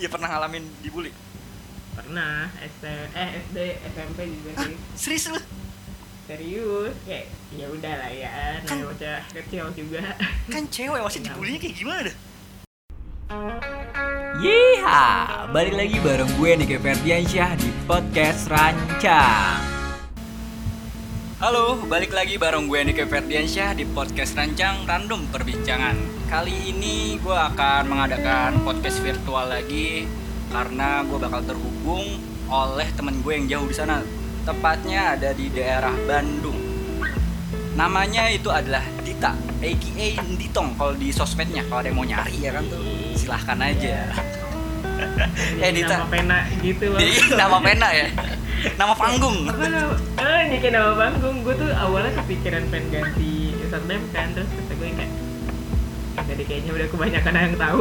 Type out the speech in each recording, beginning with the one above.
Iya pernah ngalamin dibully. pernah SD eh SD SMP juga sih Serius lu? serius kayak ya udah lah ya Kan- namanya bocah kecil juga Kan cewek masih dibulinya kayak gimana dah? Yeeha, balik lagi bareng gue Nike Ferdiansyah di podcast Rancang. Halo, balik lagi bareng gue Nike Ferdiansyah di podcast Rancang Random Perbincangan. Kali ini gue akan mengadakan podcast virtual lagi karena gue bakal terhubung oleh temen gue yang jauh di sana. Tepatnya ada di daerah Bandung. Namanya itu adalah Dita, aka Ditong kalau di sosmednya. Kalau ada yang mau nyari ya kan tuh silahkan aja. Eh, Jadi Dita. nama pena gitu loh Jadi nama pena ya, nama panggung. apa nama eh kayak nama panggung gue tuh awalnya kepikiran pengen ganti username kan terus kata gue kayak "Eh, jadi kayaknya udah kebanyakan yang tahu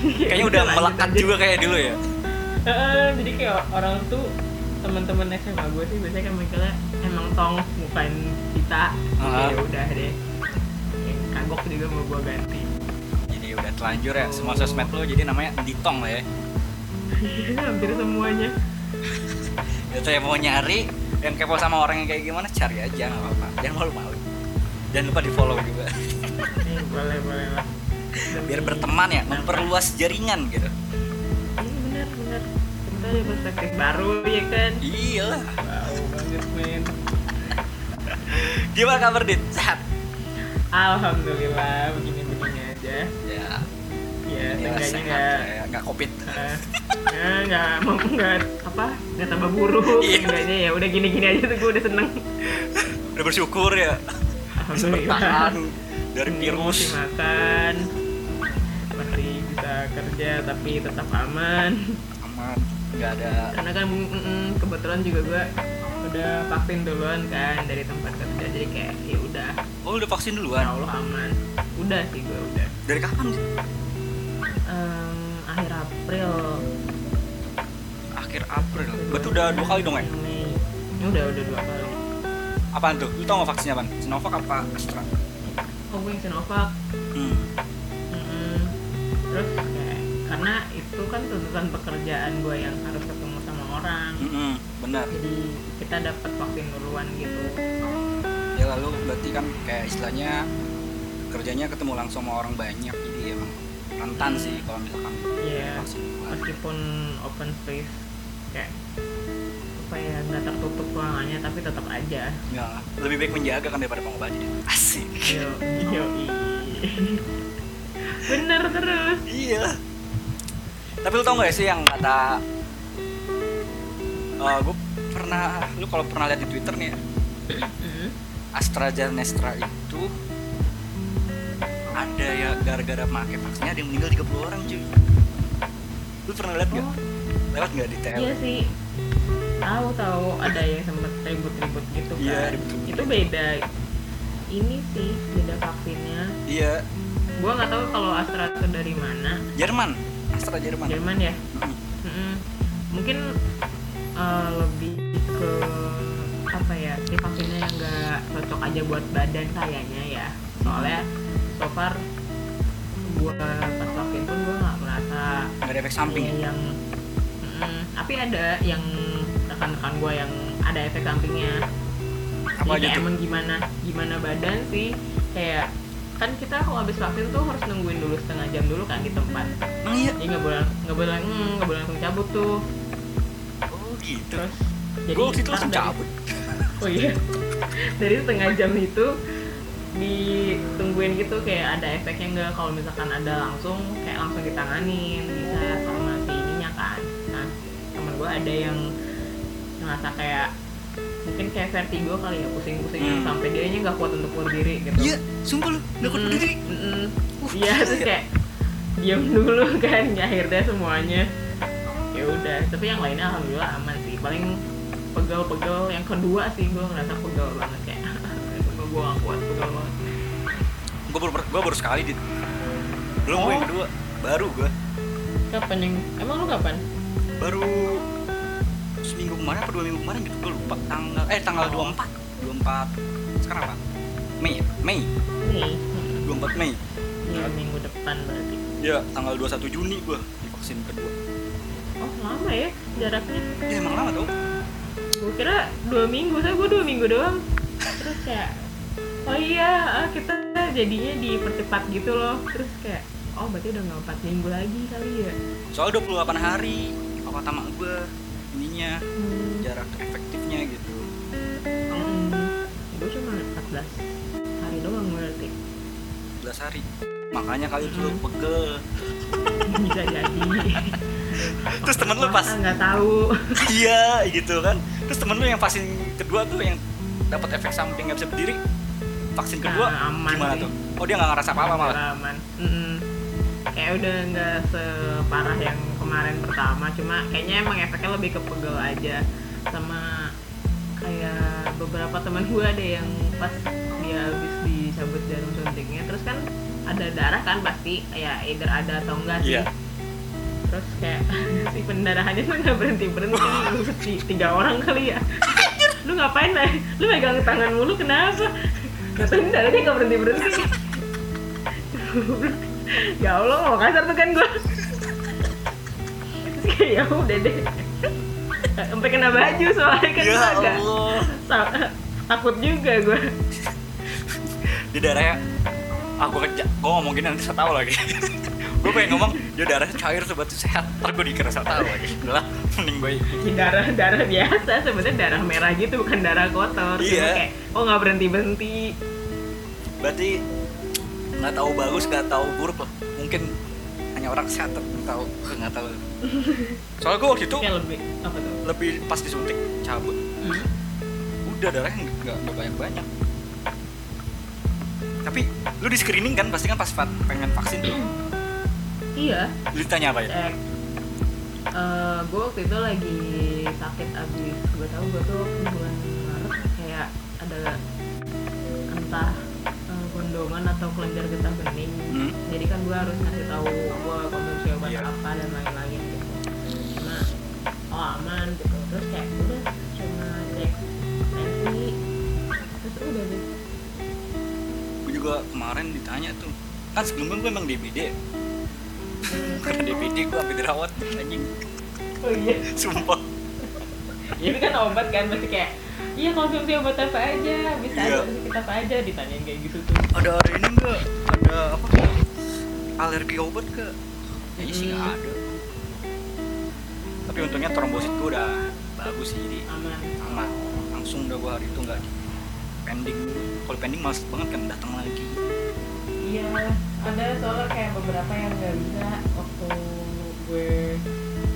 Kayaknya udah melekat aja. juga kayak dulu ya. Jadi kayak orang tuh teman-teman SMA gue sih biasanya kan manggilnya emang tong bukan kita Ah. ya udah deh yang kagok juga mau gue ganti Jadi udah telanjur ya semua sosmed lo jadi namanya Ditong lah ya. hampir semuanya Itu yang mau nyari yang kepo sama orang yang kayak gimana cari aja nggak apa-apa. Jangan malu-malu. Jangan lupa di follow juga. Eh, boleh boleh lah Biar berteman ya, memperluas jaringan gitu. Iya benar benar kita ada perspektif baru ya kan Iya lah. wow banget men Gimana kabar Dit? Sehat? alhamdulillah begini begini aja Ya. ya seenggaknya sehat nggak ya, nggak covid. eh, ya, nggak mau nggak apa nggak tambah buruk Iya. enggaknya ya udah gini gini aja tuh gue udah seneng Udah bersyukur ya. Bisa bertahan dari Hmm, virus. masih makan masih bisa kerja tapi tetap aman Aman. Nggak ada. karena kan mm, mm, kebetulan juga gue udah vaksin duluan kan dari tempat kerja jadi kayak ya udah Oh udah vaksin ya duluan. Allah aman udah sih gue udah Dari kapan Dit? Em, akhir April Akhir April. Berarti udah dua kali dong ya? Ini udah udah dua kali Apaan tuh? Lu tau gak vaksinnya apaan? Sinovac apa Astra? Oh yang Sinovac Hmm. Terus kayak karena itu kan tuntutan pekerjaan gue yang harus ketemu sama orang Mm-mm, benar. jadi kita dapat vaksin duluan gitu Ya lalu berarti kan kayak istilahnya kerjanya ketemu langsung sama orang banyak jadi emang rentan sih kalau misalkan ya vaksin duluan. meskipun open space kayak apa ya nggak tertutup ruangannya tapi tetap aja Ya, lebih baik menjaga kan daripada pengobati. Asik. yo yo bener terus Iya. Tapi lu tau gak sih yang kata eh gue pernah lu kalau pernah lihat di Twitter nih ya, Mm. AstraZeneca itu ada ya gara-gara pakai vaksinnya ada yang meninggal 30 orang cuy. Lu pernah lihat gak? oh Lewat gak di TL? iya sih tahu tahu ada yang sempet ribut-ribut gitu kan Iya, ribut-ribut itu beda ini sih beda vaksinnya Iya, gua nggak tahu kalau Astra itu dari mana Jerman. Astra Jerman. Jerman ya Mm. Mm-mm. mungkin eh, lebih ke apa ya si vaksinnya yang nggak cocok aja buat badan kayaknya ya soalnya so far gua pas vaksin pun gua nggak merasa Gak ada efek samping. Iya, yang mm, tapi ada yang rekan-rekan gue yang ada efek sampingnya. Apa jadi kayak emang gimana gimana badan sih? Kayak kan kita kalau habis vaksin tuh harus nungguin dulu setengah jam dulu kan di tempat. Emang iya? jadi nggak boleh nggak boleh mm, nggak boleh langsung cabut tuh. Oh gitu. terus jadi Gue waktu itu langsung dari- cabut. oh iya. Dari setengah jam itu ditungguin gitu kayak ada efeknya nggak? Kalau misalkan ada langsung kayak langsung ditanganin bisa sama si ininya kan. Nah temen gue ada yang ngerasa kayak mungkin kayak vertigo kali ya pusing-pusing Hmm. sampai dia nggak kuat untuk berdiri gitu Iya, sumpah lu. Gak kuat berdiri. Uh, iya terus ya. kayak diam dulu kan akhirnya semuanya ya udah tapi yang lainnya alhamdulillah aman sih paling pegel-pegel yang kedua sih gue ngerasa pegel banget kayak gue gak kuat pegel banget Gue baru, gua baru sekali, Dit. Belum gue yang Oh. kedua. Baru gue. kapan yang emang lu kapan Baru seminggu kemarin apa dua minggu kemarin gitu. Gue lupa. Tanggal, eh tanggal Oh. 24. 24. Sekarang apa? Mei ya? Mei. nih 24 Mei. ya minggu depan berarti Ya, tanggal 21 Juni gue divaksin. vaksin kedua oh lama ya jaraknya ya emang lama tau gue kira dua minggu saya gue dua minggu doang terus kayak oh iya ah, kita jadinya dipercepat gitu loh terus kayak oh berarti udah nggak empat minggu lagi kali ya soal 28 hari apa sama gue ininya hmm. jarak efektifnya gitu. Hmm. gue cuma 14 hari doang berarti. 11 hari. Makanya kali lu Hmm. pegel. Bisa jadi. Terus temen lu pas Masa nggak tahu. Iya gitu kan. Terus temen lu yang vaksin kedua tuh yang dapat efek samping nggak bisa berdiri vaksin kedua Nah, aman gimana sih. tuh? Oh dia nggak ngerasa apa-apa malah? Aman. Mm-mm. Kayak udah nggak separah yang kemarin pertama cuma kayaknya emang efeknya lebih ke pegel aja sama kayak beberapa teman gue ada yang pas dia habis dicabut jarum suntiknya. Terus kan ada darah kan pasti ya either ada atau enggak sih. Iya. terus kayak si pendarahannya tuh nggak berhenti berhenti lu tiga orang kali ya. Lu ngapain lah lu megang tangan mulu kenapa? Katanya darahnya nggak berhenti berhenti ya Allah mau kasar tuh kan gue terus kayak ya udah deh. Sampai kena baju soalnya kan ya agak Allah. sa- takut juga gue di darahnya ah gue kerja gue ngomong gini nanti saya tahu lagi. Gue pengen ngomong dia darahnya cair sobat sehat. Ntar gue dikira saya tahu lagi. Udah lah mending gue darah darah biasa sebenarnya darah merah gitu bukan darah kotor. Cuma Iya. kayak oh nggak berhenti berhenti berarti nggak tahu bagus nggak tahu buruk loh mungkin hanya orang kesehatan yang tahu. Nggak tahu. Soalnya gue waktu itu kayak lebih apa tuh? lebih pas disuntik cabut. Hmm. udah darahnya nggak nggak banyak banyak tapi lu di screening kan pasti kan pas pengen vaksin tuh. Iya. Lu ditanya apa ya? Cek. Gue waktu itu lagi sakit abis. Gue tahu gue tuh bulan Maret kayak ada entah gondongan atau kelenjar getah bening Hmm. jadi kan gue harus ngasih tahu gue konsumsi obat Iya. apa dan lain-lain gitu. Cuma oh aman gitu. Terus kayak udah cuma cek tensi terus udah deh. Gue juga kemarin ditanya tuh kan sebelumnya gue emang DBD karena DBD gue sampai dirawat anjing. Oh iya. Sumpah. Itu kan obat kan berarti kayak iya konsumsi obat apa aja? Bisa Iya. ada penyakit apa aja? Ditanyain kayak gitu tuh. Ada ada ini enggak ada apa? Alergi obat ke kayaknya sih nggak Hmm. ada. Tapi untungnya trombosit gue udah bagus sih jadi aman. Aman. Langsung udah gue hari itu nggak di pending. Kalau pending males banget kan datang lagi. Iya ada soalnya kayak beberapa yang nggak bisa waktu gue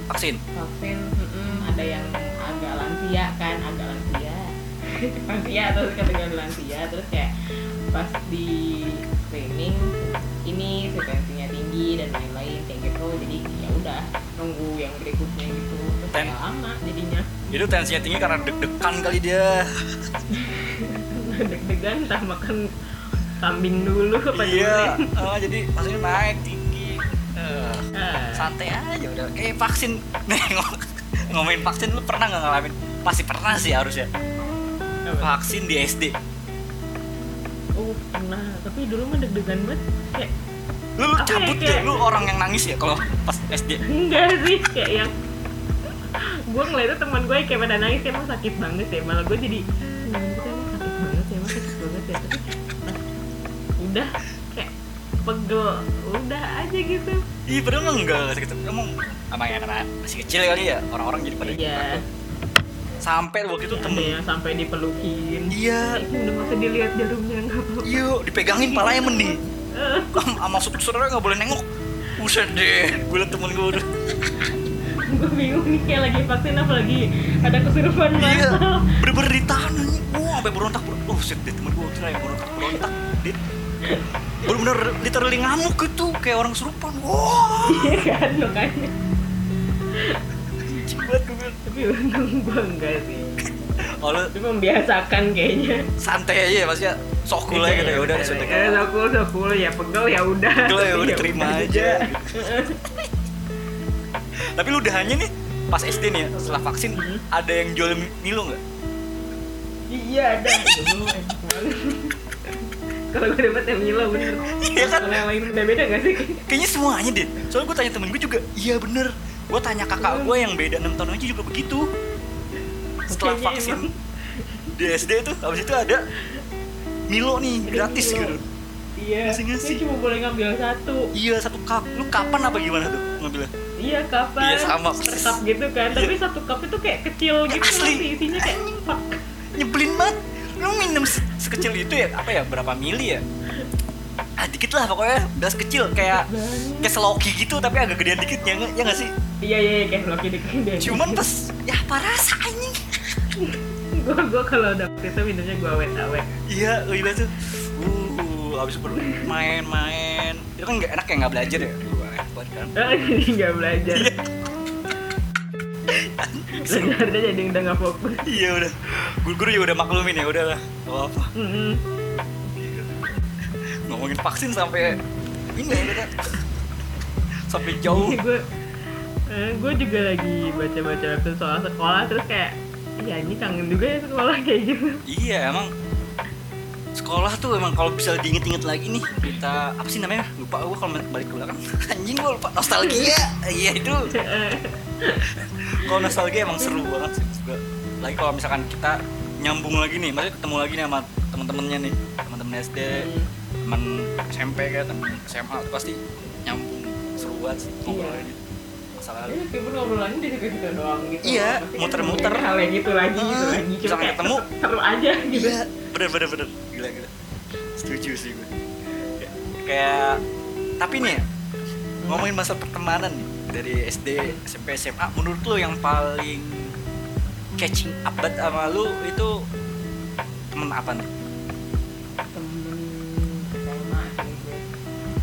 vaksin? vaksin mm-mm, ada yang agak lansia kan agak lansia lansia terus kategori lansia terus kayak pas di screening ini tensinya tinggi dan lain-lain kayak gitu. Jadi ya udah nunggu yang berikutnya gitu. Terus Ten- kayak lama jadinya. Itu tensinya tinggi karena deg-degan kali dia. Deg-degan entah makan kambing dulu apa iya oh, jadi maksudnya naik tinggi. Eh, Ah, santai aja udah. Kayak vaksin. Nih ngom- ngomongin vaksin lu pernah nggak ngalamin? Pasti pernah sih harusnya? Vaksin di SD oh pernah. Tapi dulu mah deg-degan banget. Kayak lu, lu Apa ya, cabut kayak- deh lu orang yang nangis ya kalau pas SD enggak sih kayak yang gue ngeliatnya teman gue kayak pada nangis emang sakit banget ya. Malah gue jadi "Hmm, itu emang sakit banget ya emang sakit banget ya. Tapi pas udah kayak pegel udah aja gitu. Iya padahal emang enggak sakit. Emang emang ya karena masih kecil kali ya orang-orang jadi pada Iya. takut. Sampai waktu itu temen. Yang sampai dipelukin. Iya. Udah usah dilihat jarumnya nggak apa yuk dipegangin palanya mending Eh, Am- sama saudara nggak boleh nengok. Buset deh gue liat temen gue udah. Gue bingung nih kayak lagi vaksin apa lagi ada kesurupan iya bener-bener ditahan anjing. Gue sampai berontak oh shit deh temen gue kira yang berontak berontak dit bener-bener literally ngamuk gitu kayak orang kesurupan. Wah. Iya kan makanya. Banget gue bilang. gue enggak sih oh lu itu membiasakan kayaknya santai aja ya maksudnya sok cool aja gitu ya udah disuntik ya sokul sokul ya pegel ya udah Pegel ya udah, terima aja. tapi lu udah hanya nih pas SD nih ya, setelah vaksin Hmm. ada yang jual Milo nggak iya ada kalau gue dapet yang Milo bener Iya kan? kalau yang lain udah beda gak sih Kayaknya semuanya deh. Soalnya gue tanya temen gue juga, iya bener. Gue tanya kakak gue yang beda 6 tahun aja juga begitu. Setelah Kayaknya vaksin emang. di SD tuh, habis itu ada Milo nih, gratis Milo. gitu. iya Ngasih-ngasih. dia cuma boleh ngambil satu Iya satu cup. Lu kapan apa gimana tuh ngambilnya? iya kapan Iya, sama, cup gitu kan tapi satu cup itu kayak kecil gitu Asli. nanti isinya kayak fuck Nyebelin banget. Lu minum se- sekecil itu ya apa ya berapa mili ya? Ah dikit lah pokoknya gelas kecil kayak kayak seloki gitu tapi agak gedean dikit ya ya nggak sih? Iya iya iya, kayak loki dikit deh Cuman pas ya apa rasa anjing? gue gue kalau dapet itu minumnya gue awet awet Iya, gila tuh. Uh, abis perlu main-main. Itu kan nggak enak kayak nggak belajar ya. Hebat kan. nggak belajar Iya. Seru. belajarnya jadi udah nggak fokus Iya udah. Guru-guru juga udah maklumin ya, udah lah. Gak apa. Mm-mm. Ngomongin vaksin sampai ini ya kita. Sampai jauh. Gue gue juga lagi baca-baca website soal sekolah terus kayak ya ini kangen juga ya sekolah kayak gitu. Iya, emang sekolah tuh emang kalau bisa diinget-inget lagi nih kita apa sih namanya? Lupa gue kalau balik ke belakang. Anjing gue lupa. Nostalgia. Iya itu. Kalau nostalgia emang seru banget sih juga lagi kalau misalkan kita nyambung lagi nih maksudnya ketemu lagi nih sama teman-temannya nih teman-teman SD teman SMP kayak teman SMA pasti nyambung. Seru banget sih ngobrol Iya. lalu Ya, meskipun ngobrolannya di situ doang gitu. Iya, muter-muter. hal yang gitu lagi gitu Hmm, lagi cuma misalkan kayak ketemu. seru aja gitu. Iya bener bener bener. Gila gila. Setuju sih gue. Kayak- kayak tapi nih ngomongin masa pertemanan nih dari SD SMP SMA menurut lo yang paling catching up banget sama lu itu temen apa nih? Temen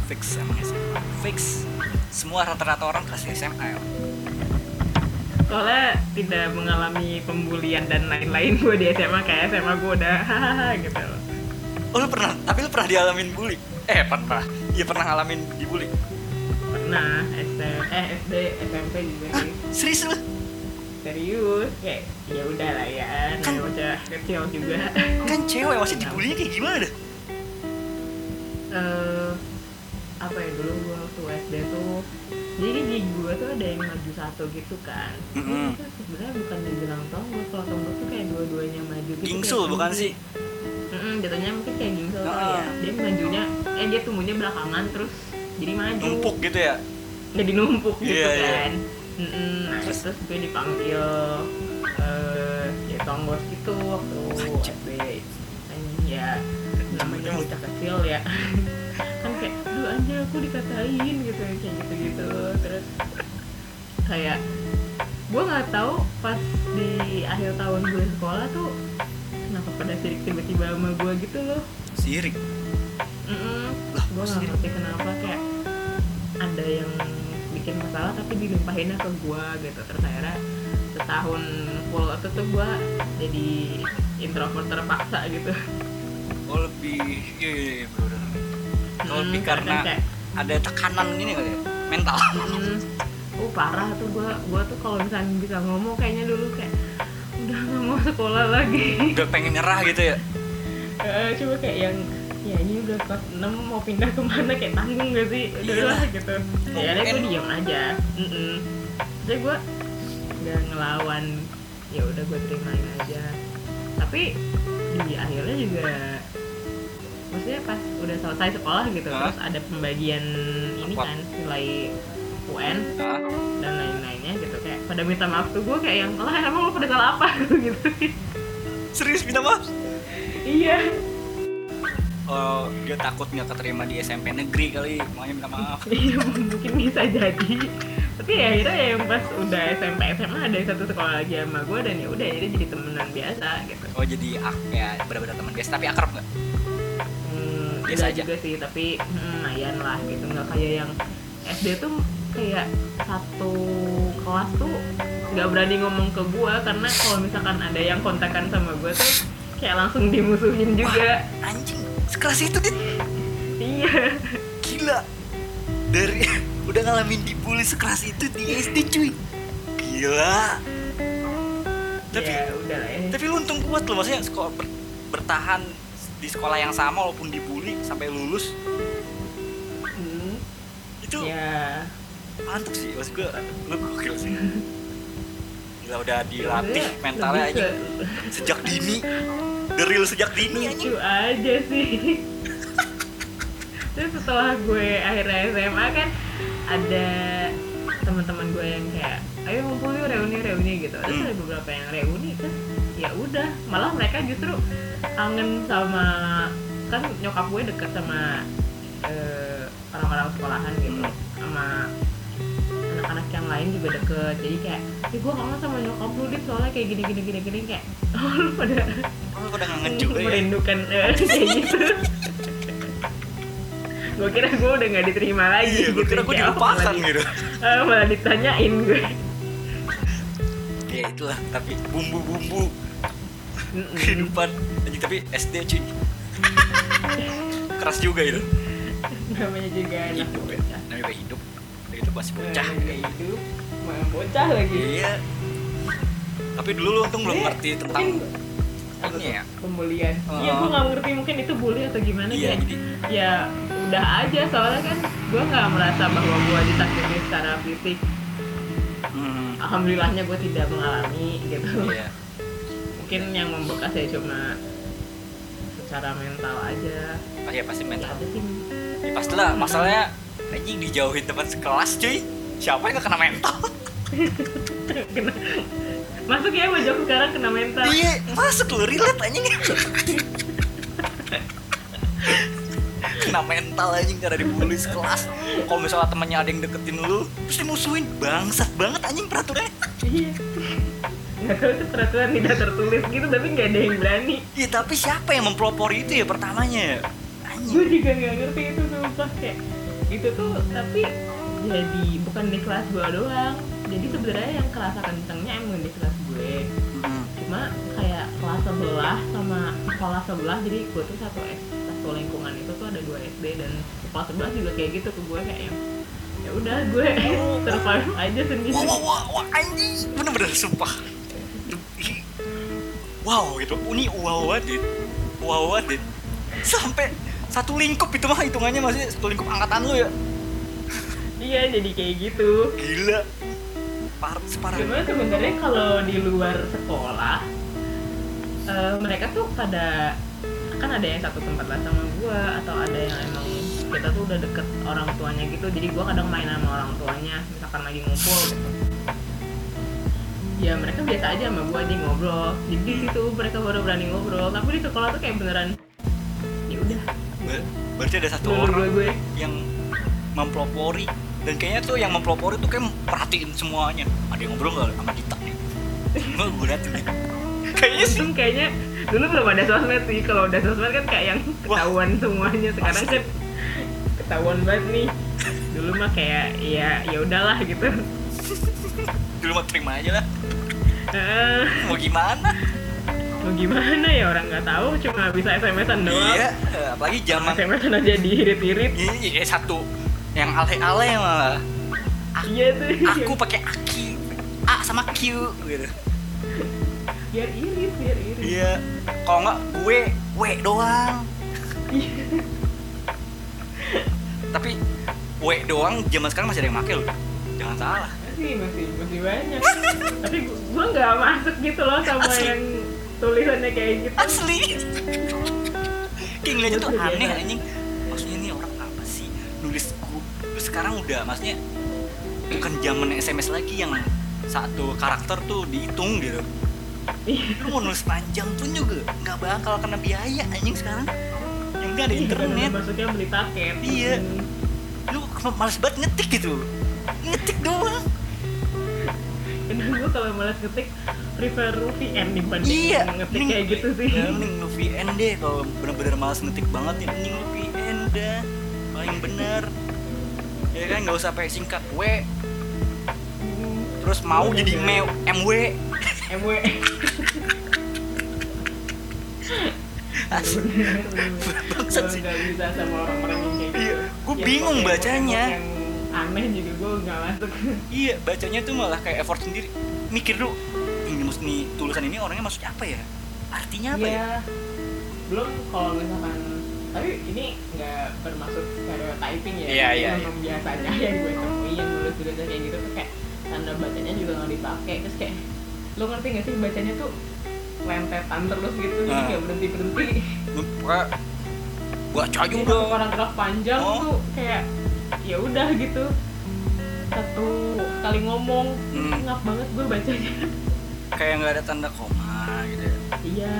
fix emang SMA fix semua rata-rata orang kasih SMA ya soalnya tidak mengalami pembulian dan lain-lain gue di SMA kayak SMA gue udah hahaha gitu. Loh oh lu pernah? Tapi lu pernah dialamin bully? Eh pernah. Iya pernah ngalamin dibully. Pernah SD eh SD SMP juga Hah? sih. Serius lu? Serius kayak ya udah lah ya Kan- bocah kecil juga. kan cewek masih dibully kayak gimana dah? Eh apa ya dulu gue waktu SD tuh jadi di gue tuh ada yang maju satu gitu kan. Mm-mm. itu sebenarnya bukan dibilang tonggok kalau tonggok tuh kayak dua-duanya maju gitu gingsul bukan sih? Mm-mm, jatuhnya mungkin kayak gingsul kali Ah. ya dia majunya eh dia tumbuhnya belakangan terus jadi maju. Numpuk gitu ya? Jadi numpuk gitu Iya, iya. kan. Mm-mm, nah terus, terus gue dipanggil eh ya tonggos gitu waktu. SD ya namanya bocah kecil ya anjir aku dikatain gitu kayak gitu gitu terus kayak gue nggak tahu pas di akhir tahun gue sekolah tuh kenapa pada sirik tiba-tiba sama gue gitu loh. Sirik? Mm-mm. Lah, gue nggak ngerti kenapa kayak ada yang bikin masalah tapi dilimpahinnya ke gue gitu. Terus akhirnya setahun full itu tuh gue jadi introvert terpaksa gitu. Oh lebih iya iya iya Oh, Hmm, lebih karena kayak ada tekanan ini kali ya? Mental. Hmm, uh parah tuh gue gue tuh kalau misalnya bisa ngomong kayaknya dulu kayak udah nggak mau sekolah lagi. Udah pengen nyerah gitu ya? Eh, coba kayak yang ya ini udah kelas 6 mau pindah ke mana? Kayak tanggung gak sih? Udah Iya. lah gitu. Ya ada gue diem aja. Mm jadi gue nggak ngelawan. Ya udah gue terimain aja. Tapi di akhirnya juga maksudnya pas udah selesai sekolah gitu Hah? terus ada pembagian ini Apa? kan nilai UN Hah? dan lain-lainnya gitu. Kayak pada minta maaf tuh gue kayak yang lah emang lo pada salah apa? Gitu serius minta maaf? Iya. Oh dia takut nggak keterima di SMP negeri kali makanya minta maaf. Iya mungkin bisa jadi. Tapi ya akhirnya ya yang pas udah SMP SMA ada satu sekolah lagi sama gue dan ya udah jadi jadi temenan biasa gitu. Oh jadi ak ya benar-benar teman biasa tapi akrab nggak hmm, Biasa enggak aja. juga sih tapi hmm, lumayan lah gitu. Nggak kayak yang SD tuh kayak satu kelas tuh nggak berani ngomong ke gue karena kalau misalkan ada yang kontakan sama gue tuh kayak langsung dimusuhin juga. anjing. Sekeras itu dit. Iya. Gila. Dari udah ngalamin dibully sekeras itu di SD cuy. Gila. Tapi ya udah lah ya. tapi lu untung kuat loh maksudnya sekolah ber- bertahan di sekolah yang sama walaupun dibully sampai lulus. Hmm, itu ya. mantep sih maksud gue lu gokil sih. Gila udah dilatih sebenarnya mentalnya aja sejak dini real sejak dini aja lucu aja sih. Terus setelah gue akhirnya SMA kan ada teman-teman gue yang kayak ayo ngumpul yuk reuni reuni gitu. Terus Hmm. ada beberapa yang reuni terus ya udah. Malah mereka justru kangen sama kan nyokap gue deket sama eh, orang-orang sekolahan gitu. Sama anak-anak yang lain juga deket. Jadi kayak ya gue kangen sama nyokap lu dit. Soalnya kayak gini gini gini gini kayak oh lu pada oh, udah ngangen juga ya? merindukan eh, kayak gitu. Gue kira gue udah nggak diterima lagi iya gue gitu kira gue oh, dilupakan gitu. Eh, malah ditanyain gue. Ya itulah tapi bumbu-bumbu. Kehidupan. Anjing tapi SD cuy. Keras juga itu. Namanya juga anak hidup ya. namanya juga hidup. Gitu masih bocah. namanya hidup. Bocah lagi? Iya. Tapi dulu lu untung belum ngerti tentang ini ya? Pembulian. Oh. iya gue nggak ngerti. Mungkin itu bully atau gimana iya kayak jadi ya udah aja. Soalnya kan gue nggak merasa bahwa gue disakiti secara fisik. Hmm, alhamdulillahnya gue tidak mengalami gitu. Iya mungkin yang membekas ya cuma secara mental aja. Ah, iya pasti ya mental ada sih ya, pastilah masalahnya anjing dijauhin teman sekelas cuy. Siapa yang gak kena mental? Kena- masuk ya wajah sekarang kena mental. Iya masuk lu relate anjing. Kena mental anjing karena dibully sekelas. Kalau misalnya temennya ada yang deketin lu terus dimusuhin bangsat banget anjing peraturannya iya nggak tahu itu peraturan tidak tertulis gitu tapi nggak ada yang berani. Iya tapi siapa yang mempelopori itu ya pertamanya? Ya anjing. Gue juga nggak ngerti itu sumpah kayak itu tuh tapi jadi bukan di kelas gue doang. Jadi sebenarnya yang kerasa kencengnya emang di kelas gue. Mm-mm. cuma kayak kelas sebelah sama sekolah sebelah jadi gue tuh satu S satu lingkungan itu tuh ada dua SD dan sekolah sebelah juga kayak gitu ke gue kayak yang ya udah gue survive aja sendiri. Wah wah wah, wah anjing. Bener-bener sumpah wow itu ini wow banget wow banget sampai satu lingkup itu mah hitungannya masih satu lingkup angkatan lu ya. Iya jadi kayak gitu. Gila. Parah separah cuma sebenarnya kalau di luar sekolah eh, mereka tuh pada kan ada yang satu tempat lah sama gue atau ada yang emang kita tuh udah deket orang tuanya gitu. Jadi gue kadang main sama orang tuanya misalkan lagi ngumpul gitu ya mereka biasa aja sama gue aja ngobrol. Jadi di situ mereka baru berani ngobrol. Tapi di sekolah tuh kayak beneran ya udah. Ber- berarti ada satu gue orang gue. yang mempelopori. Dan kayaknya tuh yang mempelopori tuh kayak perhatiin semuanya. Ada yang ngobrol nggak sama kita nih? Gue gue nih kayaknya sih. Untung kayaknya dulu belum ada sosmed sih. Kalau udah sosmed kan kayak yang ketahuan semuanya. Sekarang kan ketahuan banget nih. Dulu mah kayak ya ya udahlah gitu dulu mah terima aja lah. Eh, mau gimana? Mau gimana ya? Orang nggak tahu cuma bisa smsan doang. Iya eh, apalagi zaman smsan aja diirit-irit. Ini kayak satu. Yang ale-ale malah. Iya tuh aku pakai aki. A sama Q gitu. Biar irit biar irit. Iya. Kalau nggak gue W doang. Iya. tapi W doang zaman sekarang masih ada yang make loh. Jangan salah masih masih masih banyak. Tapi gu- gua nggak masuk gitu loh sama Asli. yang tulisannya kayak gitu. Asli. Kayak ngeliatnya tuh aneh anjing. Maksudnya ini orang apa sih? Nulis gue sekarang udah maksudnya bukan zaman SMS lagi yang satu karakter tuh dihitung gitu. Iya. lu mau nulis panjang pun juga nggak bakal kena biaya anjing sekarang. Yang ada Iya, internet. masuknya beli paket. Iya. Lu males banget ngetik gitu. Ngetik doang gue kalau malas ngetik prefer VN dibanding iya ngetik mending- kayak gitu sih. ya, mending lu VN deh kalau bener-bener malas ngetik banget ya mending lu VN dah paling bener ya kan nggak usah pakai singkat W terus mau Iya, jadi iya. MW MW. Asli. Bangsat Gue sih. nggak bisa sama orang-orang yang kayak gitu. Iya, gua Yang bingung bacanya. Yang aneh juga gue nggak masuk. iya bacanya tuh malah kayak effort sendiri mikir dulu ini nih tulisan ini orangnya maksudnya apa ya artinya apa ya Iya. belum kalau misalkan tapi ini nggak bermaksud stereotyping ya Iya, iya, memang biasa aja yang gue temuin yang nulis tulis kayak gitu tuh kayak tanda bacanya juga nggak dipakai terus kayak lo ngerti gak sih bacanya tuh lentetan terus gitu jadi Ah. kayak berhenti berhenti baca aja udah paragraf panjang Oh. tuh kayak ya udah gitu. Satu kali ngomong Hmm. ngap banget gue bacanya. Kayak nggak ada tanda koma gitu ya? Iya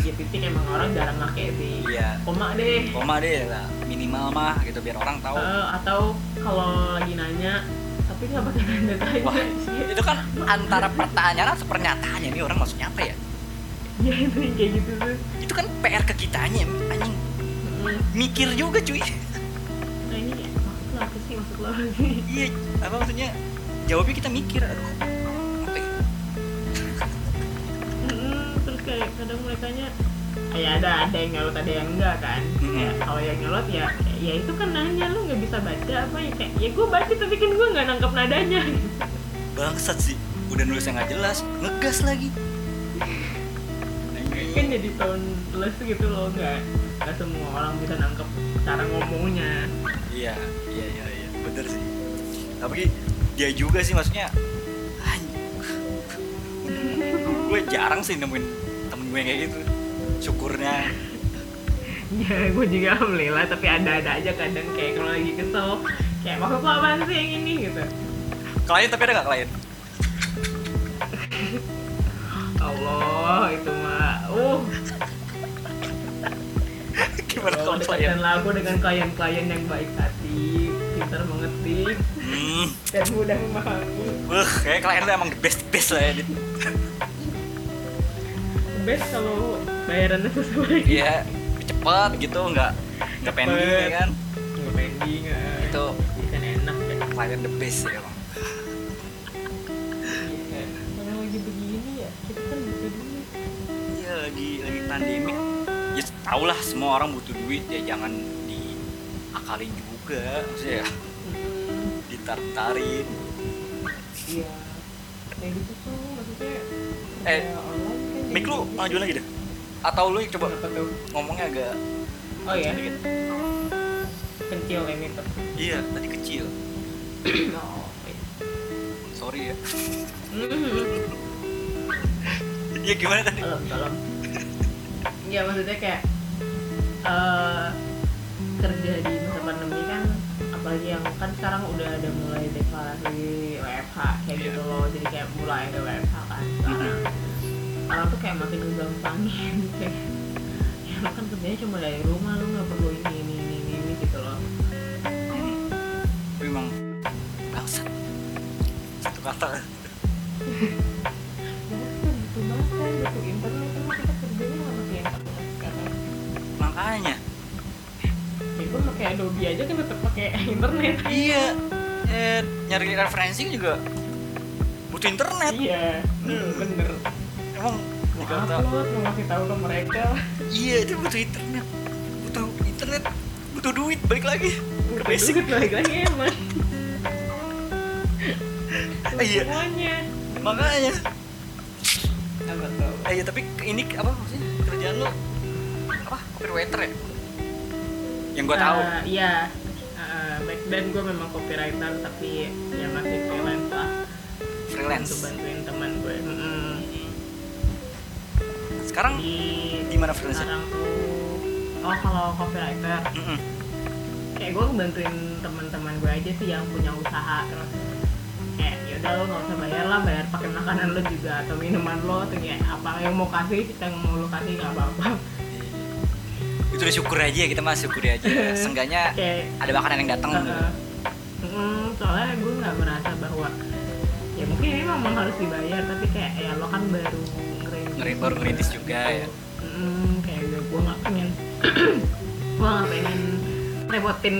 ya titik emang orang jarang pakai sih. Iya. Koma deh. Koma deh lah minimal mah gitu biar orang tahu. Eh, atau kalau lagi nanya tapi nggak pakai tanda tanya Wah, itu kan antara pertanyaan atau pernyataannya ini orang maksudnya apa ya? Ya itu kayak gitu tuh. Itu kan PR ke kitanya anjing. Mikir juga cuy apa sih iya apa maksudnya? Jawabnya kita mikir aduh apa ya? Mm, terus kayak kadang mereka nya ya ada ada yang nyolot ada yang enggak kan. Ya, kalau yang nyolot ya ya itu kan nanya lu nggak bisa baca apa ya? Kayak ya gue baca tapi kan gue nggak nangkep nadanya. Bangsat sih udah nulis yang nggak jelas ngegas lagi. Kan jadi tone les gitu loh nggak nggak semua orang bisa nangkep cara ngomongnya. Iya iya iya bener sih. Tapi dia juga sih maksudnya gue jarang sih nemuin temen gue kayak gitu. Syukurnya. Ya gue juga alhamdulillah tapi ada-ada aja kadang kayak kalau lagi kesel kayak maksud lo apaan sih yang ini? gitu. Klien tapi ada nggak klien? Allah itu mah uh. Gimana kalau klien? lagu dengan klien-klien yang baik hati pintar mengetik hmm. Dan mudah memahami. Wah, kayak klien lu emang the best best lah ya best kalau bayarannya sesuai. Iya, cepet gitu, nggak nggak pending ya kan? nggak pending eh. Itu kan enak kan klien the best ya emang. Iya. kalau lagi begini ya kita kan butuh duit. Iya lagi lagi pandemik. Ya tau lah semua orang butuh duit ya. Jangan diakalin juga, maksudnya ya Hmm, ditar-tarin. iya kayak gitu tuh maksudnya Eh, kan Mik lu jadi- majuin lagi deh. Atau lu coba ngomongnya agak oh ya sedikit. kecil ini tuh Iya, tadi kecil. oh iya. Sorry ya. Iya gimana tadi? tolong tolong ya maksudnya kayak eh kerja di masa pandemi kan apalagi yang kan sekarang udah ada mulai deklarasi WFH kayak Iya. gitu loh jadi kayak mulai ada WFH kan sekarang orang tuh kayak makin ngegampangin kayak ya lo kan kerjanya cuma dari rumah lo nggak perlu ini ini ini ini, ini gitu loh Tapi emang bangsat. Satu kata. pakai Adobe aja kan tetap pakai internet Iya. Eh, nyari referensi juga butuh internet. iya Hmm. bener Emang mau kata upload mau ngasih tahu ke mereka iya itu butuh internet. Butuh internet, butuh duit balik lagi. Butuh basic. duit balik lagi emang Iya. semuanya Makanya. tuh Eh, iya, tapi ini apa maksudnya kerjaan lo apa copywriter ya? Yang gua tahu. Eh, iya Eh, back then gue memang copywriter tapi ya masih freelance lah freelance. untuk bantuin teman gue Mm-mm. Sekarang di di mana freelance? sekarang tuh oh kalau copywriter Mm-mm. kayak gue bantuin teman-teman gue aja sih yang punya usaha terus kayak yaudah lo nggak usah bayar lah bayar pakai makanan lo juga atau minuman lo atau kayak apa yang mau kasih yang mau lo kasih nggak apa-apa Itu udah syukur aja kita mah syukur aja. Seenggaknya kayak ada makanan yang datang. uh, mm, soalnya gue nggak merasa bahwa ya mungkin ini memang harus dibayar tapi kayak ya lo kan baru ngerintis Ngeri- baru ngerintis juga ya. Mm, kayak gue gue nggak pengen gue nggak pengen repotin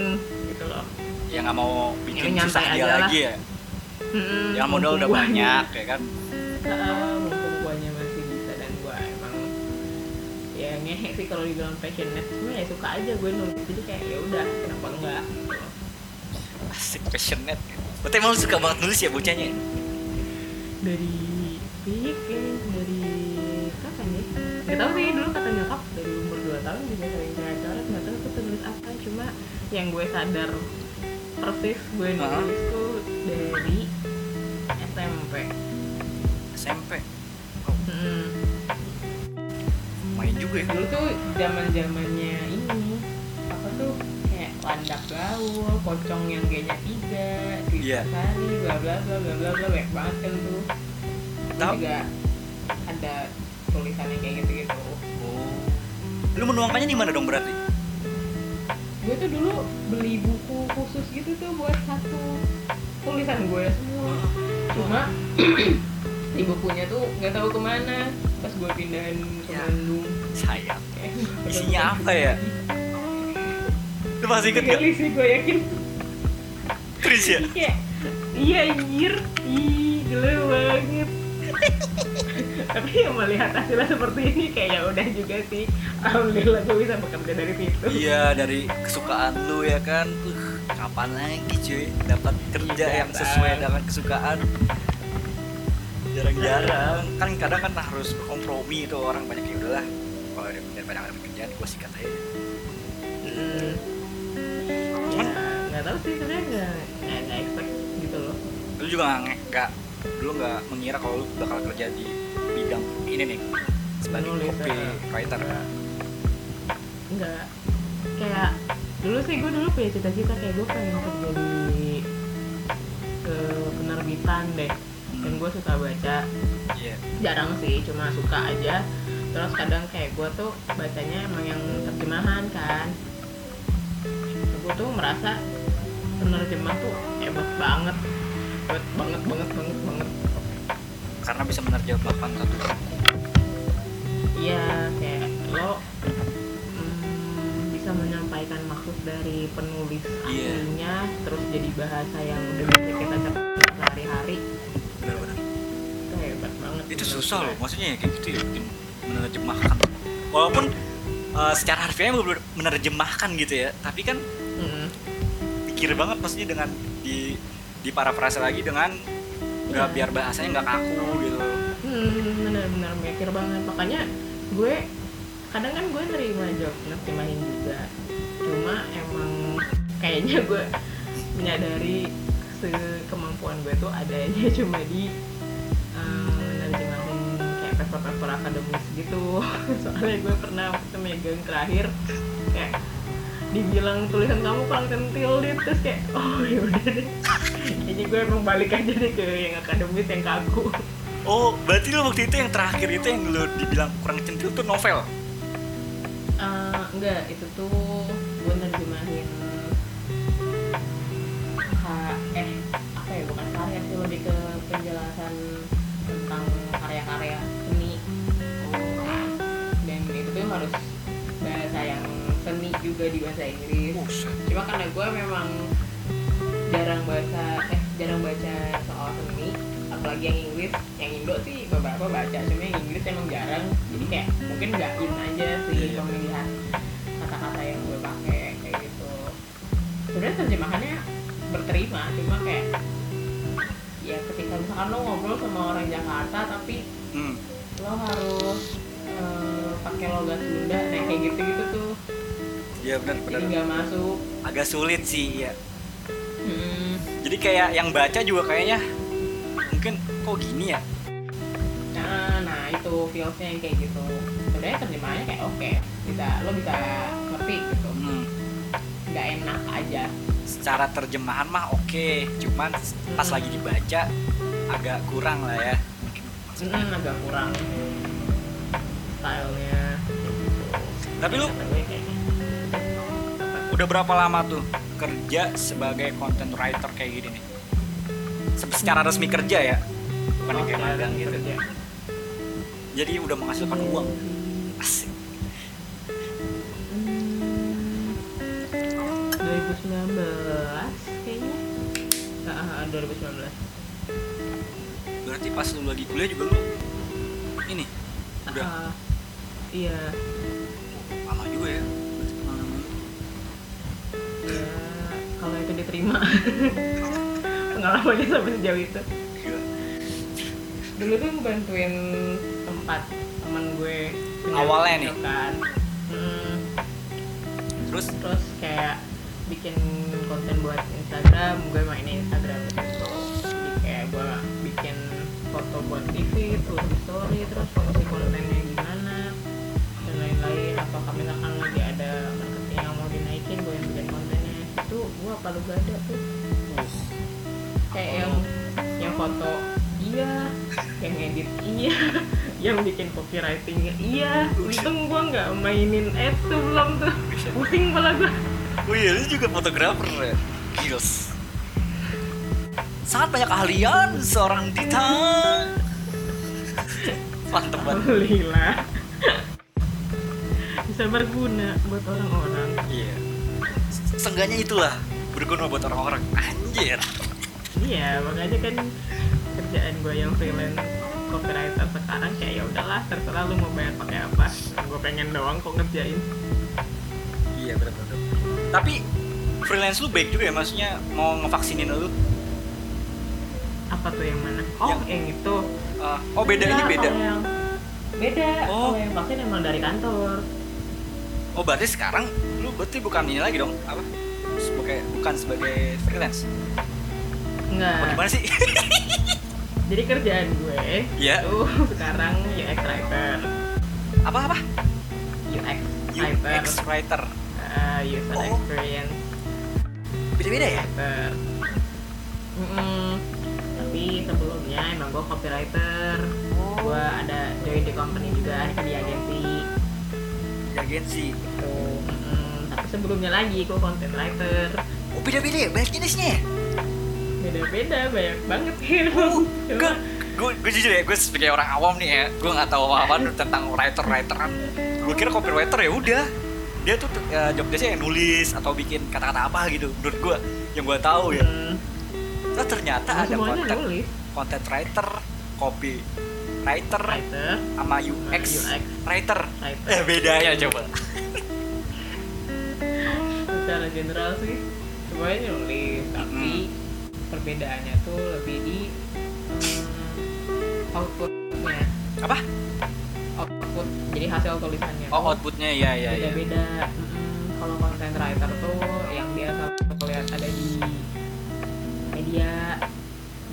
gitu loh Ya nggak mau bikin Ya, susah dia lagi ya. Mm-mm, Yang modal udah banyak ya kan. Heeh, ngehe sih kalau dibilang passionate cuma ya suka aja gue nulis jadi kayak ya udah kenapa enggak. Asik passionate. Berarti emang suka banget nulis ya bocahnya? dari bikin dari kapan ya nggak tahu sih dulu kata nyokap dari umur 2 tahun juga sering coret nggak tahu tuh penulis apa cuma yang gue sadar persis gue nulis tuh dari SMP SMP hmm. Main juga ya. Dulu tuh zaman zamannya ini apa tuh kayak landak gaul pocong yang g-nya tiga Iya. sari bla bla bla bla bla bla banyak banget kan tuh. Tau- juga ada tulisannya kayak gitu gitu oh. Lu menuangkannya di mana dong berarti? Gue tuh dulu beli buku khusus gitu tuh buat satu tulisan gue semua. Cuma di bukunya tuh nggak tahu ke mana pas gue pindahin ke Ya. Bandung. Sayang. Kayak Isinya apa ya? lu masih inget gak? Kali sih gue yakin. Chris ya? iya. Anjir. Ih gila banget. Tapi yang melihat hasilnya seperti ini kayak ya udah juga sih. Alhamdulillah gue bisa bekerja dari situ. Iya dari kesukaan lu ya kan. Uh, Kapan lagi cuy dapat kerja Iya, yang sesuai dengan kesukaan Jarang-jarang. Kan kadang kan harus kompromi tuh orang banyak ya udahlah. Kalau daripada nggak ada kerjaan gue sikat aja. Hmm. ya nggak tahu sih sebenarnya nggak nggak expect gitu loh. Lu juga nggak nggak Lu nggak mengira kalau lu bakal kerja di bidang ini nih Sebagai copy ya. writer nggak. Kayak dulu sih gue dulu punya cita-cita kayak gue pengen kerja di ke penerbitan deh dan gue suka baca. Iya. Jarang sih cuma suka aja. Terus kadang kayak gue tuh bacanya emang yang terjemahan kan. Gue tuh merasa penerjemah tuh hebat banget. Hebat banget banget banget banget. Karena bisa menerjemahkan satu buku. Iya kayak lo mm, bisa menyampaikan maksud dari penulis Iya. aslinya terus jadi bahasa yang udah bisa kita cerita sehari-hari itu susah loh maksudnya ya kayak gitu ya menerjemahkan. Walaupun uh, secara harfiahnya belum menerjemahkan gitu ya tapi kan pikir banget maksudnya dengan di di parafrase lagi dengan nggak Iya. biar bahasanya nggak kaku gitu. Hmm, benar-benar mikir banget. Makanya gue kadang kan gue nerima job nerjemahin juga. Cuma emang kayaknya gue menyadari kemampuan gue tuh adanya cuma di kayak paper-paper akademis gitu. Soalnya gue pernah waktu megang terakhir kayak dibilang tulisan kamu kurang centil deh terus kayak oh yaudah deh. Kayaknya gue emang balik aja deh ke yang akademis yang kaku. Oh berarti lo waktu itu yang terakhir itu yang lo dibilang kurang centil tuh novel? Eh, enggak, itu tuh gue nerjemahin eh apa ya bukan karya sih lebih ke penjelasan harus bahasa yang seni juga di bahasa Inggris Buset. cuma karena gue memang jarang baca eh jarang baca soal seni apalagi yang Inggris yang Indo sih beberapa baca cuma yang Inggris emang jarang jadi kayak mungkin nggak in aja sih Iya. pemilihan kata-kata yang gue pakai kayak gitu sebenarnya terjemahannya berterima cuma kayak ya ketika misalkan lo ngobrol sama orang Jakarta tapi hmm. lo harus eh, pakai logat Sunda nah kayak gitu-gitu tuh ya benar jadi benar nggak masuk agak sulit sih ya Hmm. jadi kayak yang baca juga kayaknya mungkin kok gini ya Nah, nah itu feelsnya yang kayak gitu. Sebenarnya terjemahannya kayak oke, bisa lo bisa ngerti gitu. hmm. Nggak enak aja. secara terjemahan mah oke cuman pas Hmm. lagi dibaca agak kurang lah ya mungkin Hmm, agak kurang stylenya. Gitu. Tapi lu- kayaknya. udah berapa lama tuh kerja sebagai content writer kayak gini nih Se- secara resmi kerja ya bukan yang kayak magang gitu kerja. jadi udah menghasilkan uang asik Hmm, 2019 kayaknya. Ah, ah, 2019. berarti pas lu lagi kuliah juga lu ini udah Ah, iya. lama juga ya. Ya, kalau itu diterima. Pengalamannya sampai sejauh itu. Gila. dulu tuh bantuin tempat teman gue Awalnya nih? kan Hmm, terus terus kayak bikin konten buat Instagram gue mainin Instagram gitu jadi kayak gue bikin foto buat TV terus story terus fungsi kontennya lain-lain apakah misalkan lagi ada marketing yang mau dinaikin gue yang bikin kontennya. Itu gue apa lu gak ada tuh? Kayak yang yang foto iya. Yang edit iya. Yang bikin copywritingnya iya. Untung gue nggak mainin ad tuh belum tuh. Pusing malah gue oh iya lu juga fotografer ya Gils. Sangat banyak keahlian seorang Dita. Mantep banget. Alhamdulillah bisa berguna buat orang-orang. Iya. Seenggaknya itulah berguna buat orang-orang. Anjir. Iya makanya kan kerjaan gue yang freelance copywriter sekarang kayak ya udahlah terserah lu mau bayar pakai apa. Gue pengen doang kok ngerjain. Iya benar benar tapi freelance lu baik juga ya maksudnya mau ngevaksinin lu? Apa tuh yang mana? Oh Yang- yang, itu. Uh, oh beda ini Enggak, beda. kalau yang beda. Oh. kalau yang vaksin emang dari kantor oh berarti sekarang lu berarti bukan ini lagi dong? Apa? Sebagai bukan sebagai freelance? Enggak oh, gimana sih? Jadi kerjaan gue Iya. tuh sekarang UX writer. Apa apa? UX writer. UX writer. Uh, user Oh. experience. Beda beda ya? Writer. Mm-mm. tapi sebelumnya emang gue copywriter. Gue ada join di company juga di agensi agensi. Gitu Mm-mm. tapi sebelumnya lagi gue content writer. Oh beda beda ya banyak jenisnya ya? Beda-beda banyak banget. Gitu gue Cuma, gue gue jujur ya gue sebagai orang awam nih ya gue nggak tahu apa apa tentang writer writeran gue kira copywriter ya udah. Dia tuh uh, job desknya yang nulis atau bikin kata-kata apa gitu menurut gue yang gue tahu ya. Mm, Terus ternyata Nah, ada nulis. content writer copy writer writer. sama UX, UX. writer. Writer. Eh bedanya coba. Secara general sih semuanya nulis tapi perbedaannya tuh lebih di hmm, outputnya. Apa? Output jadi hasil tulisannya. Oh outputnya ya ya ya beda-beda. Mm, kalau content writer tuh yang biasa aku lihat ada di media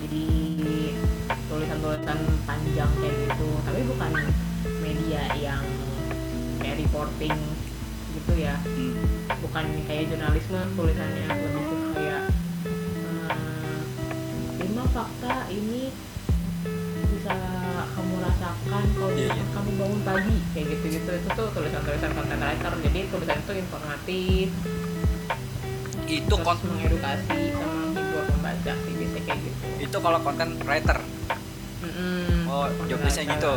jadi tulisan-tulisan panjang kayak gitu. Tapi bukan media yang kayak reporting gitu ya. Hmm. bukan kayak jurnalisme tulisannya lebih ke kayak eh, lima fakta ini bisa kamu rasakan kalau misalkan iya. kamu bangun pagi kayak gitu gitu itu tuh tulisan-tulisan content writer jadi tulisan itu informatif. Itu terus konten mengedukasi sama menghibur membaca sih biasanya kayak gitu. Itu kalau content writer Mm-mm, oh content job desknya writer. gitu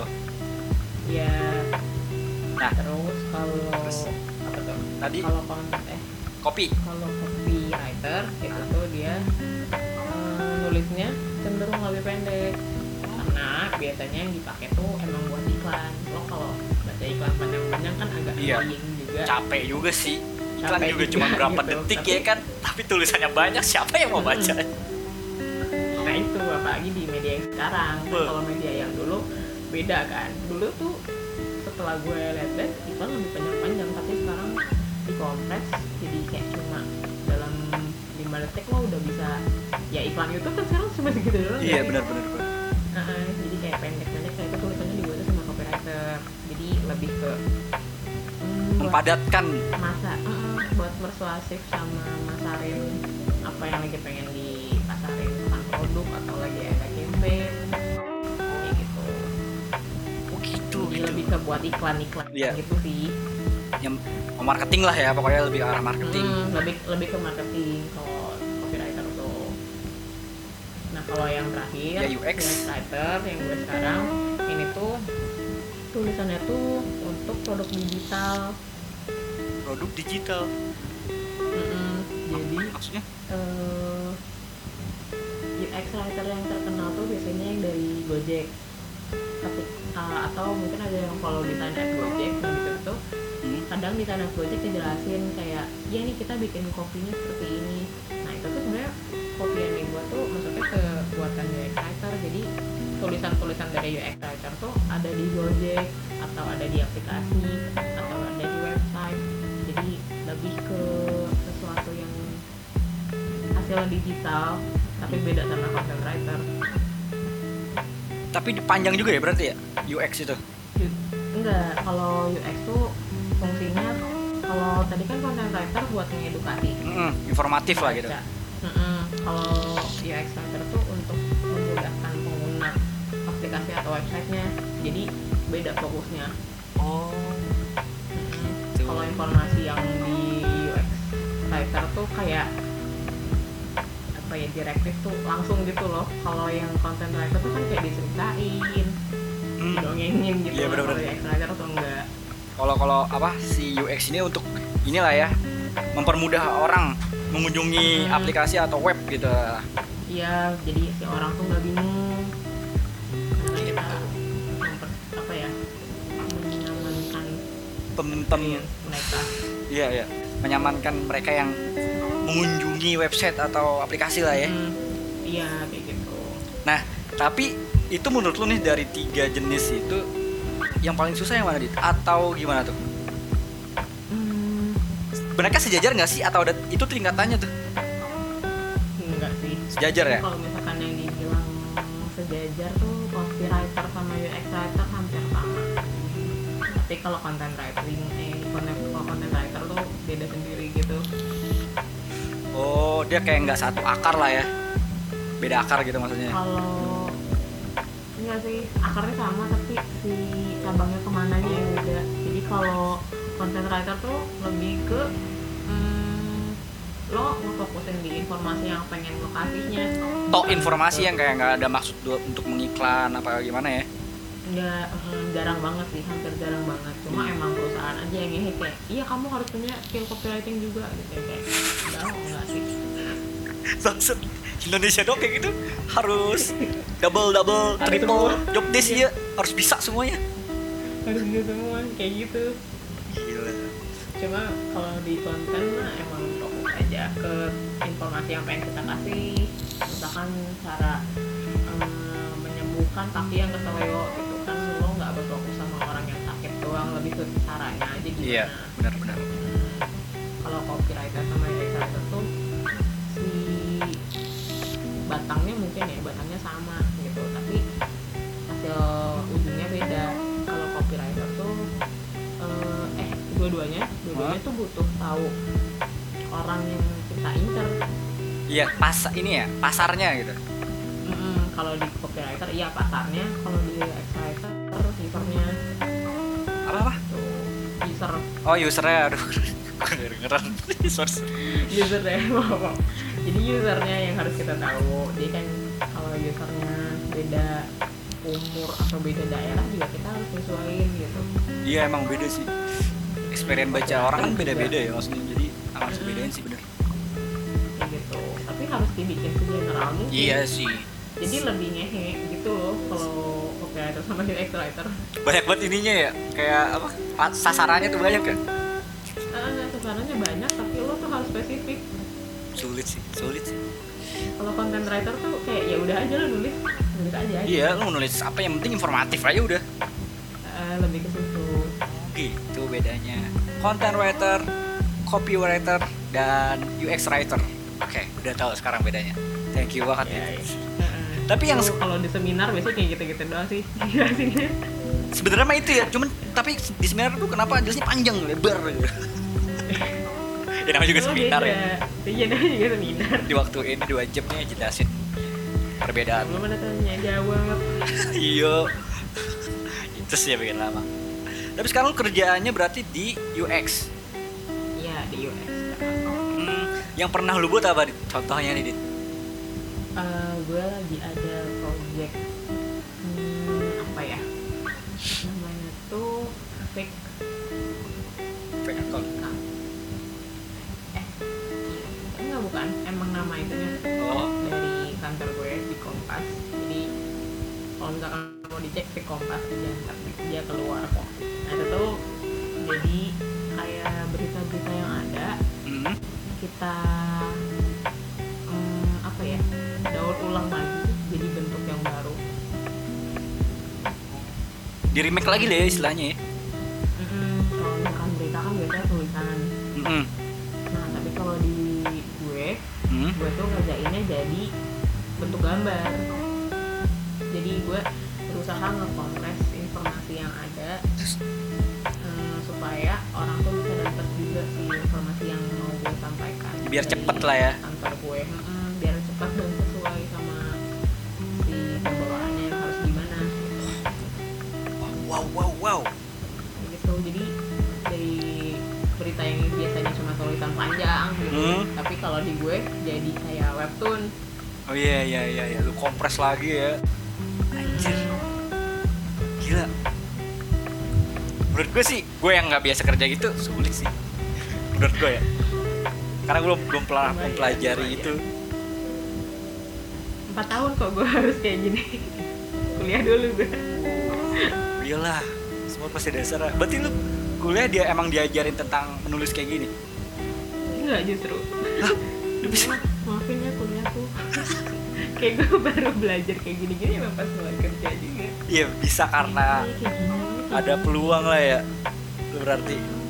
ya Nah. terus kalau Terus. apa tuh? Tadi? Kalau konten eh copy kalau copywriter itu tuh dia eh, nulisnya cenderung lebih pendek. Karena biasanya yang dipakai tuh emang buat iklan. Lo kalau baca iklan panjang-panjang kan agak Iya. juga. Capek juga sih. Iklan Capek juga juga cuma berapa gitu. detik Tapi- ya kan? Tapi tulisannya banyak siapa yang mau baca? nah itu apalagi di media yang sekarang Nah, Betul. kalau media yang dulu beda kan dulu tuh setelah gue liat deh iklan lebih panjang-panjang tapi sekarang dikompres jadi kayak cuma dalam 5 detik lo udah bisa ya iklan YouTube kan sekarang cuma segitu doang iya ya. benar benar benar. Heeh, jadi kayak pendek-pendek kayak itu tulisannya dibuat sama copywriter jadi lebih ke hmm, mempadatkan masa mm, buat persuasif sama masarin apa yang lagi pengen produk atau lagi ada campaign kayak gitu. Oh gitu jadi gitu. lebih ke buat iklan-iklan Iya. gitu sih. Yang marketing lah ya pokoknya lebih ke arah marketing. Mm, lebih lebih ke marketing kalau copywriter tuh. Nah kalau yang terakhir Ya, UX. writer yang gue sekarang ini tuh tulisannya tuh untuk produk digital. Produk digital. Mm-mm. jadi maksudnya? eh Writer yang terkenal tuh biasanya yang dari Gojek. Ketik, uh, atau mungkin ada yang follow desain at Gojek nah gitu tuh hmm, kadang di sana Gojek dijelasin kayak ya nih kita bikin kopinya seperti ini. Nah itu tuh sebenarnya kopi yang dibuat tuh maksudnya ke buatan UX writer jadi tulisan-tulisan dari UX writer tuh ada di Gojek atau ada di aplikasi atau ada di website. Jadi lebih ke sesuatu yang hasil digital tapi beda sama content writer Tapi panjang juga ya berarti ya UX itu. U- enggak kalau UX tuh fungsinya kalau tadi kan content writer buat mengedukasi Mm-mm, informatif lah gitu. baca. Mm-mm. Kalau UX writer tuh untuk memudahkan pengguna aplikasi atau websitenya. Jadi beda fokusnya. Oh. Mm-mm. Gitu. Kalau informasi yang di UX writer tuh kayak apa ya direktif tuh langsung gitu loh. Kalau yang content writer tuh kan kayak diceritain, Hmm. didongengin gitu. Iya, loh. bener-bener. Kalau UX writer tuh enggak. Kalau kalau apa si UX ini untuk inilah ya mempermudah orang mengunjungi Hmm. aplikasi atau web gitu. Iya, jadi si orang tuh nggak bingung. Karena Iya, kita memper, apa ya menyamankan Pem, pem, experience mereka. iya ya menyamankan mereka yang mengunjungi website atau aplikasi lah ya. Hmm, Iya, kayak gitu. Nah, tapi itu menurut lu nih dari tiga jenis itu yang paling susah yang mana dit? Atau gimana tuh? Hmm, Mereka sejajar nggak sih atau ada itu tingkatannya tuh? enggak sih. Sejajar ya? Kalau misalkan yang dibilang sejajar tuh copywriter sama UX writer hampir sama. Tapi kalau content writing, eh content, kalau content writer tuh beda sendiri. Oh, dia kayak nggak satu akar lah ya. Beda akar gitu maksudnya. kalau enggak sih akarnya sama tapi si cabangnya ke mananya yang beda jadi kalau content writer tuh lebih ke hmm, lo ngefokusin di informasi yang pengen lo kasihnya Tok informasi yang kayak nggak ada maksud untuk mengiklan apa gimana ya? Nggak hmm, jarang banget sih hampir jarang banget. Cuma emang perusahaan aja yang ngehe kayak iya kamu harus punya skill copywriting juga gitu kayak enggak enggak sih. Maksud Indonesia dong kayak gitu. Harus double double triple job desk ya. Harus bisa semuanya. harus gitu semua kayak gitu. Gila. cuma kalau di konten mah emang fokus aja ke informasi yang pengen kita kasih. Misalkan cara em, menyembuhkan kaki yang keseleo. gitu doang lebih ke caranya aja gimana. Iya, benar-benar. Kalau copywriter sama UX writer tuh si batangnya mungkin ya batangnya sama gitu. Tapi hasil ujungnya beda. Kalau copywriter tuh eh, eh dua-duanya dua-duanya tuh butuh tahu orang yang kita incer Iya, pas ini ya, pasarnya gitu. Kalau di copywriter iya pasarnya. Kalau di UX writer usernya user Oh, usernya aduh. Kedengeran. Source. user ya maaf, jadi usernya yang harus kita tahu jadi kan kalau usernya beda umur atau beda daerah juga kita harus sesuaiin gitu Iya, emang beda sih. Experience baca orang kan beda-beda ya maksudnya. Jadi harus bedain sih bener. kayak gitu tapi harus dibikin segeneral mungkin Iya sih. jadi lebih ngehe gitu loh kalau copywriter sama UX writer Banyak banget ininya ya. Kayak apa? pa- Sasarannya tuh banyak kan? ah sasarannya banyak tapi lo tuh harus spesifik Sulit sih, sulit sih. kalau content writer tuh kayak ya udah aja lo nulis nulis aja Iya, lu mau nulis apa yang penting informatif aja udah. Eh, lebih ke situ Gitu bedanya. Content writer, copywriter, dan UX writer. Oke, udah tahu sekarang bedanya. Thank you banget. ya, ya. Ya. Tapi yang Kalau- di seminar biasanya kayak gitu-gitu doang sih jelasinnya sebenarnya mah itu ya, cuman tapi di seminar tuh kenapa jelasnya panjang lebar gitu. ya namanya juga Oh, seminar beda. ya. iya namanya juga seminar Di waktu ini dua jamnya jelasin perbedaan. belum ada tanya jawab iya. itu sih yang bikin lama. Tapi sekarang lu kerjaannya berarti di UX. iya di US Hmm, yang pernah lu buat apa? Contohnya nih, Dit. Eh, gue lagi ada project di remake lagi ya istilahnya ya lagi ya. Anjir. Gila. Menurut gue sih gue yang nggak biasa kerja gitu sulit sih. Menurut gue ya. Karena gue belum belum pernah mempelajari itu. Empat tahun kok gue harus kayak gini. Kuliah dulu gue iyalah semua pasti dasar. Berarti lu kuliah dia emang diajarin tentang menulis kayak gini? Enggak justru. Lu bisa kayak gue baru belajar kayak gini-gini emang pas mulai kerja juga. Iya bisa karena Iya, ada peluang lah ya berarti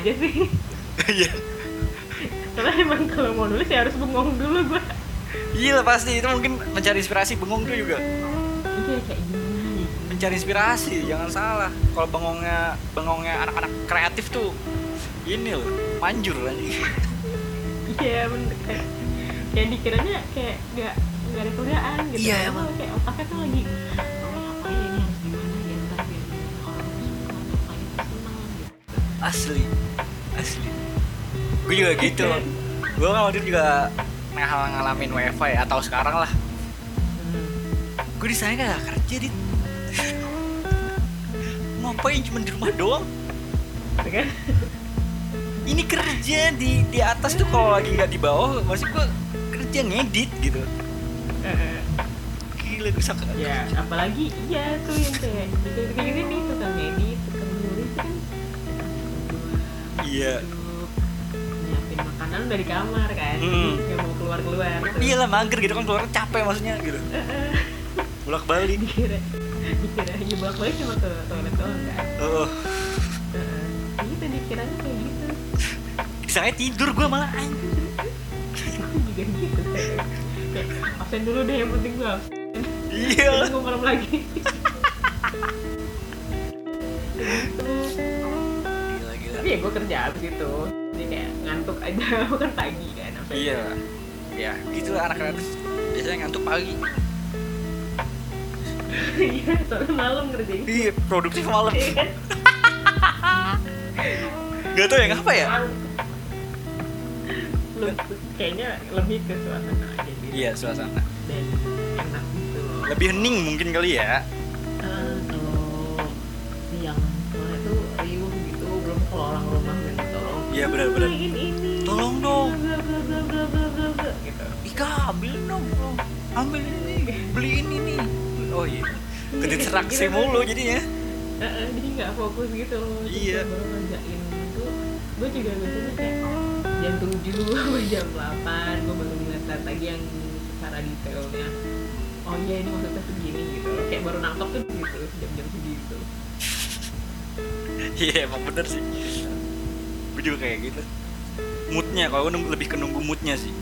aja sih. Iya. Karena emang kalau mau nulis ya harus bengong dulu gue iya lah pasti. Itu mungkin mencari inspirasi bengong tuh juga. Iya kayak nih mencari inspirasi jangan salah. Kalau bengongnya bengongnya anak-anak kreatif tuh ini loh manjur lagi iya bener. Kayak kayak dikiranya kayak gak gak ada kerjaan gitu. Iya, emang. kayak otaknya tuh lagi oh apa ya ya gitu. Asli asli. Gue juga gitu gue kan waktu itu juga ngal- ngalamin wifi atau sekarang lah. Gue di sana gak kerja dit? Ngapain cuma di rumah doang? Gitu kan? Ini kerja di di atas tuh kalau lagi nggak di bawah maksud gue kerja ngedit gitu. Gila gue saka ya apalagi iya tuh yang kayak kayak kayak gini nih tukang edit tukang nulis kan Iya. nyiapin makanan dari kamar kan Hmm. nggak mau keluar keluar iya lah mager gitu kan keluar capek maksudnya gitu. Bolak balik dikira dikira ya bolak balik cuma ke toilet doang kan. Oh Heeh. gitu dikiranya kayak gitu. Disangka tidur gue malah aku juga gitu kayak absen dulu deh yang penting gue iya. Gue malam lagi ya gue kerja abis itu. Jadi kayak ngantuk aja kan pagi kan sampai iya. Ya gitu lah anak kreatif biasanya ngantuk pagi. Iya soalnya malam ngerjain iya produktif malam. Iya kan? gak tau ya ngapa ya? Kayaknya lebih ke suasana aja gitu iya suasana. Dan enak gitu loh. Lebih hening mungkin kali ya. Eh, kalau siang orang rumah minta tolong. Iya, benar-benar. Tolong dong. bla gitu. Ika ambil dong bro ambil ini beliin ini oh iya. Kedetraksi mulu jadinya. Jadi nggak fokus gitu loh Iya. baru ngerjain tuh gue juga biasanya kayak jam 7 sampai jam 8 gue baru ngeliat lagi yang secara detailnya. Oh iya ini maksudnya segini gitu kayak baru nangkep tuh gitu jam-jam segitu iya emang bener sih. Gue juga kayak gitu. Moodnya kalau gue lebih ke nunggu moodnya sih.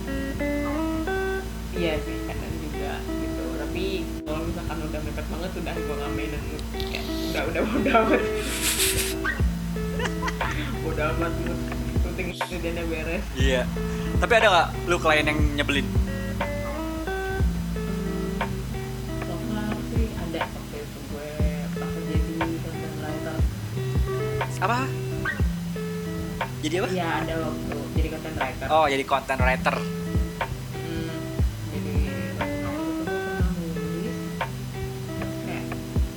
Iya sih kadang juga gitu. Tapi kalau misalkan udah mepet banget udah gue ngamen dan kayak udah udah udah amat. Udah amat mood. Syuting kerjanya beres. Iya. Tapi ada nggak lu klien yang nyebelin apa? Jadi apa? Iya ada waktu jadi content writer. Oh, jadi content writer. Hmm, jadi nulis kayak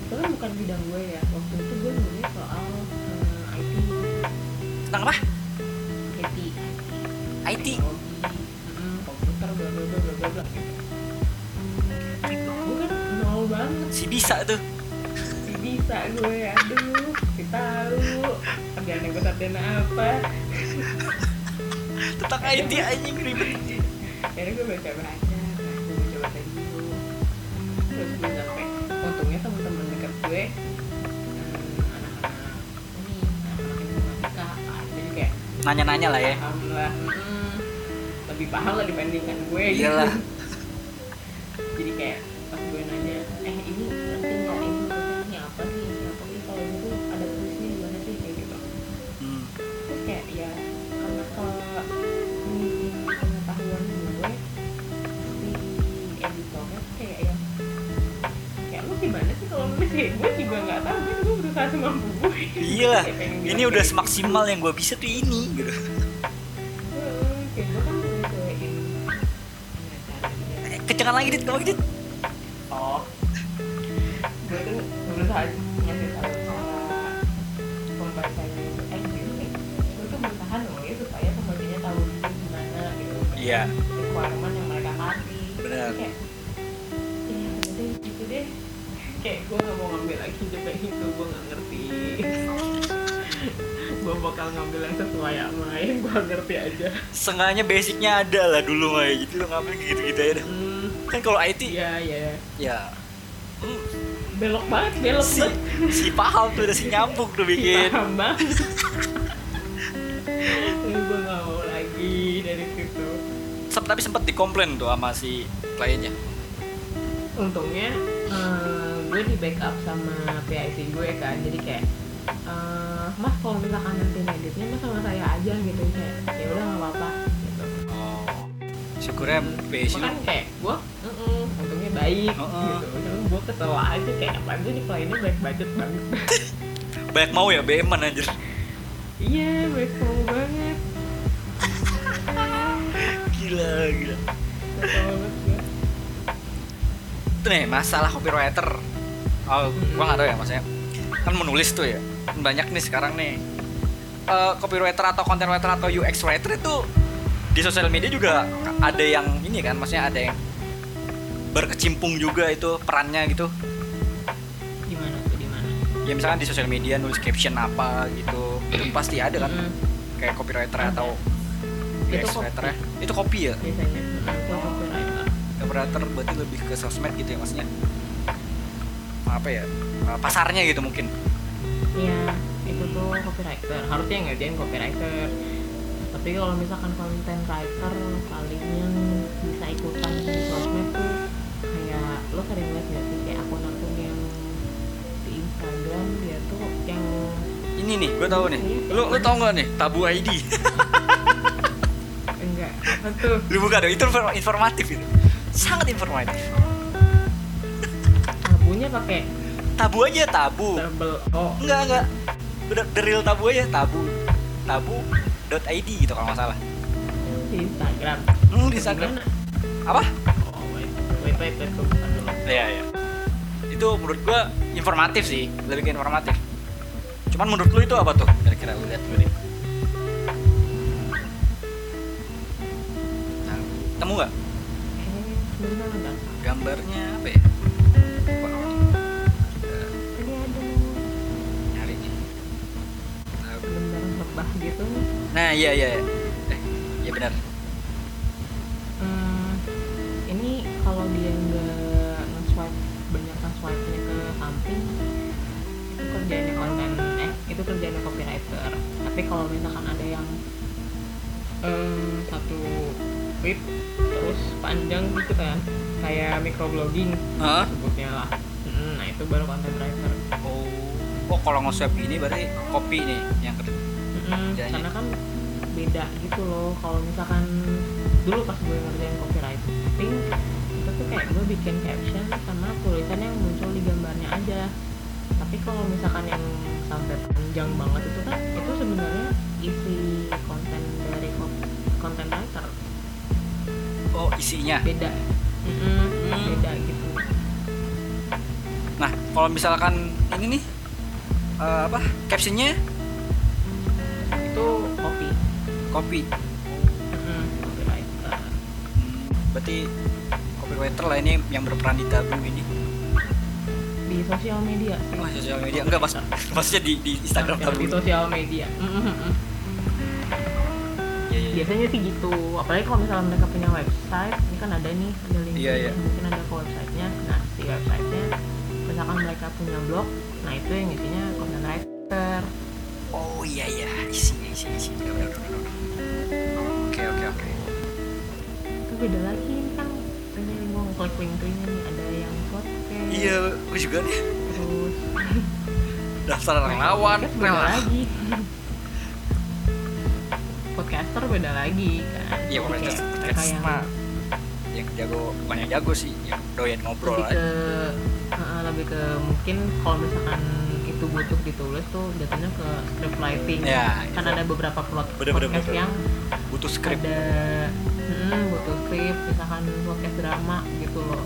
itu kan bukan bidang gue ya. Waktu itu gue nulis soal eh, IT Tentang apa? IT IT. komputer bla bla bla bla bla. Gue kan nol banget. Si bisa tuh. si bisa gue aduh tahu kerjaan gue sarjana apa Tentang IT anjing ribet. akhirnya gue baca baca gue baca baca dulu terus gue sampai untungnya teman-teman dekat gue hmm, kayak Nanya-nanya lah ya. paham lah mm, lebih paham lah dibandingkan gue gitu. Iyalah. jadi sih gue juga nggak tahu gue berusaha semampu gue Iya lah. Ini udah semaksimal yang gue bisa tuh ini gitu. Gue kan lagi dit, kamu dit. oh gue tuh berusaha ngasih tahu cara pembacanya itu eh gini gue tuh berusaha nulis supaya pembacanya tahu dulu gimana gitu Iya. requirement yang mereka kasih Benar. kayak kayak gue gak mau ngambil lagi cepet itu gue gak ngerti. Gue bakal ngambil yang sesuai sama yang gue ngerti aja. Sengaja basicnya ada lah dulu mah ya. Jadi lo ngambil gitu-gitu aja hmm, Kan kalau IT iya iya. ya. Hmm, belok banget belok si banget. si paham tuh udah si nyambung tuh bikin. paham banget. Gue gak mau lagi dari situ. Sep- tapi sempat dikomplain tuh sama si kliennya. untungnya eh, gue di backup sama PIC gue kan jadi kayak eh, mas kalau misalkan nanti editnya mas sama saya aja gitu kayak ya udah nggak apa-apa gitu Oh. Syukurnya basic Makanya kayak gue "Mm-mm, untungnya baik Heeh. gitu cuma gue kesel aja kayak apa aja nih kliennya baik budget banget banyak mau ya BM anjir. iya baik mau banget Gila, gila. banget Itu nih masalah copywriter. Oh, gua nggak tahu ya maksudnya. Kan menulis tuh ya. Banyak nih sekarang nih. Eh, copywriter atau content writer atau UX writer itu di sosial media juga ada yang ini kan, maksudnya ada yang berkecimpung juga itu perannya gitu. gimana tuh di mana Ya misalkan di sosial media nulis caption apa gitu, itu pasti ada kan. Mm-mm. Kayak copywriter Ada. atau Itu UX copy. writer ya. Itu copy ya. biasanya gue copywriter Copywriter berarti lebih ke sosmed gitu ya maksudnya. Apa ya? eh, Pasarnya gitu mungkin. Iya, itu tuh copywriter. Harusnya yang ngerjain copywriter. Tapi kalau misalkan content writer paling yang bisa ikutan di sosmed tuh kayak lo sering lihat nggak sih kayak akun-akun yang di Instagram dia tuh yang Ini nih, gue tahu nih. Lu lu tahu nggak nih? Tabu ID. enggak apa tuh lu buka dong, itu infor- informatif itu. Sangat informatif. Tabunya pakai Tabu aja tabu. double o Enggak enggak. Udah the real tabu aja tabu. Tabu .id gitu kalau nggak salah. di Instagram. Hmm, di Instagram. Gimana? Apa? Oh wait wait wait, wait dulu. Iya, iya. Itu menurut gua informatif sih, lebih ke informatif. Cuman menurut lu itu apa tuh? Kira-kira lu lihat dulu deh. Nah, temu nggak Eh, gambarnya apa ya? Lebah gitu. Nah, iya iya. iya. Eh, iya benar. Hmm, ini kalau dia nggak nge-swipe banyak nge-swipe nya ke samping itu kerjanya konten eh itu kerjanya copywriter tapi kalau misalkan ada yang em, satu web terus panjang gitu kan kayak microblogging Hah? sebutnya lah Mm, nah itu baru content writer Oh, oh kalau nge-swap ini berarti kopi nih yang kerja. Kerjanya. karena kan beda gitu loh. Kalau misalkan dulu pas gue ngerjain copywriting itu tuh kayak gue bikin caption sama tulisan yang muncul di gambarnya aja. Tapi kalau misalkan yang sampai panjang banget itu kan itu sebenarnya isi konten dari ko- content writer. Isinya? Beda. Mm-mm, Hmm. beda gitu. Nah kalau misalkan ini nih eh, apa captionnya kopi. Kopi? Hmm, berarti copywriter lah ini yang berperan di tabu ini. Di sosial media sih. Oh sosial media. Enggak mas maksudnya di, di Instagram tabu di sosial media. Iya, iya, iya. biasanya sih gitu. Apalagi kalau misalnya mereka punya website ini kan ada nih ada link Iya, iya. mungkin ada ke websitenya. Nah si websitenya misalkan mereka punya blog nah itu yang isinya content writer. Oh iya iya. Isinya isinya Benar, benar, benar, benar. oke oke oke. Itu beda lagi kan ini gue ngeklik link nih. Ada yang podcast. Iya gue juga nih. Terus. Daftar relawan relawan lagi. Podcaster beda lagi kan? Iya Jadi podcast kayak mereka yang yang jago bukan yang jago sih yang doyan ngobrol lebih aja ke uh, lebih ke mungkin kalau misalkan butuh ditulis tuh jatuhnya ke script writing. Ya, kan itu. ada beberapa plot Bener, bener, podcast bener. yang butuh skrip ada hmm, butuh skrip misalkan podcast drama gitu loh.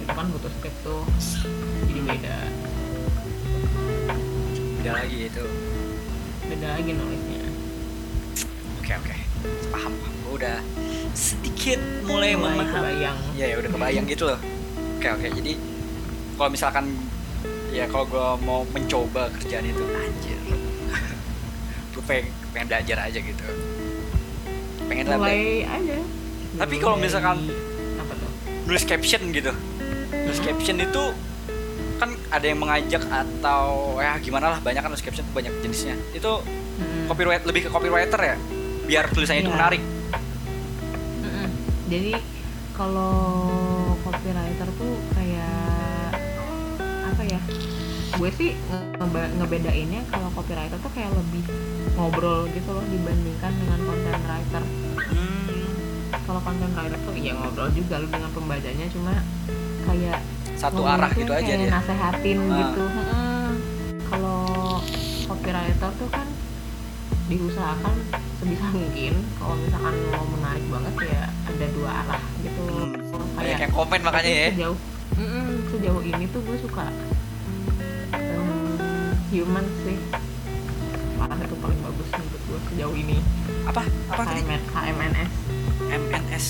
Itu kan butuh skrip tuh. Jadi beda. Beda lagi itu. Beda lagi nulisnya. Oke oke. Paham paham. Gue udah sedikit mulai mulai memahami. kebayang. Ya ya udah kebayang gitu loh. Oke oke. Jadi kalau misalkan ya kalau gue mau mencoba kerjaan itu anjir. gue pengen, pengen belajar aja gitu. Pengen mulai aja. Tapi kalau misalkan- apa tuh? nulis caption gitu. Nulis caption itu kan ada yang mengajak atau ya gimana lah banyak kan nulis caption tuh banyak jenisnya. Itu Hmm. copyright lebih ke copywriter ya biar tulisannya itu Iya. menarik. Mm-mm. Jadi kalau copywriter tuh Gue sih ngebe- ngebedainnya kalau copywriter tuh kayak lebih ngobrol gitu loh dibandingkan dengan content writer. Hmm, Kalau content writer tuh ya ngobrol juga lu dengan pembacanya cuma kayak satu arah gitu aja kayak dia nasehatin Ah. gitu. Mm-mm. Kalau copywriter tuh kan diusahakan sebisa mungkin kalau misalkan mau menarik banget ya ada dua arah gitu Hmm, kayak yang komen makanya ya sejauh Mm-mm, sejauh ini tuh gue suka human sih. Parah itu paling bagus menurut gue sejauh ini. Apa? Apa HMN, HMNS MNS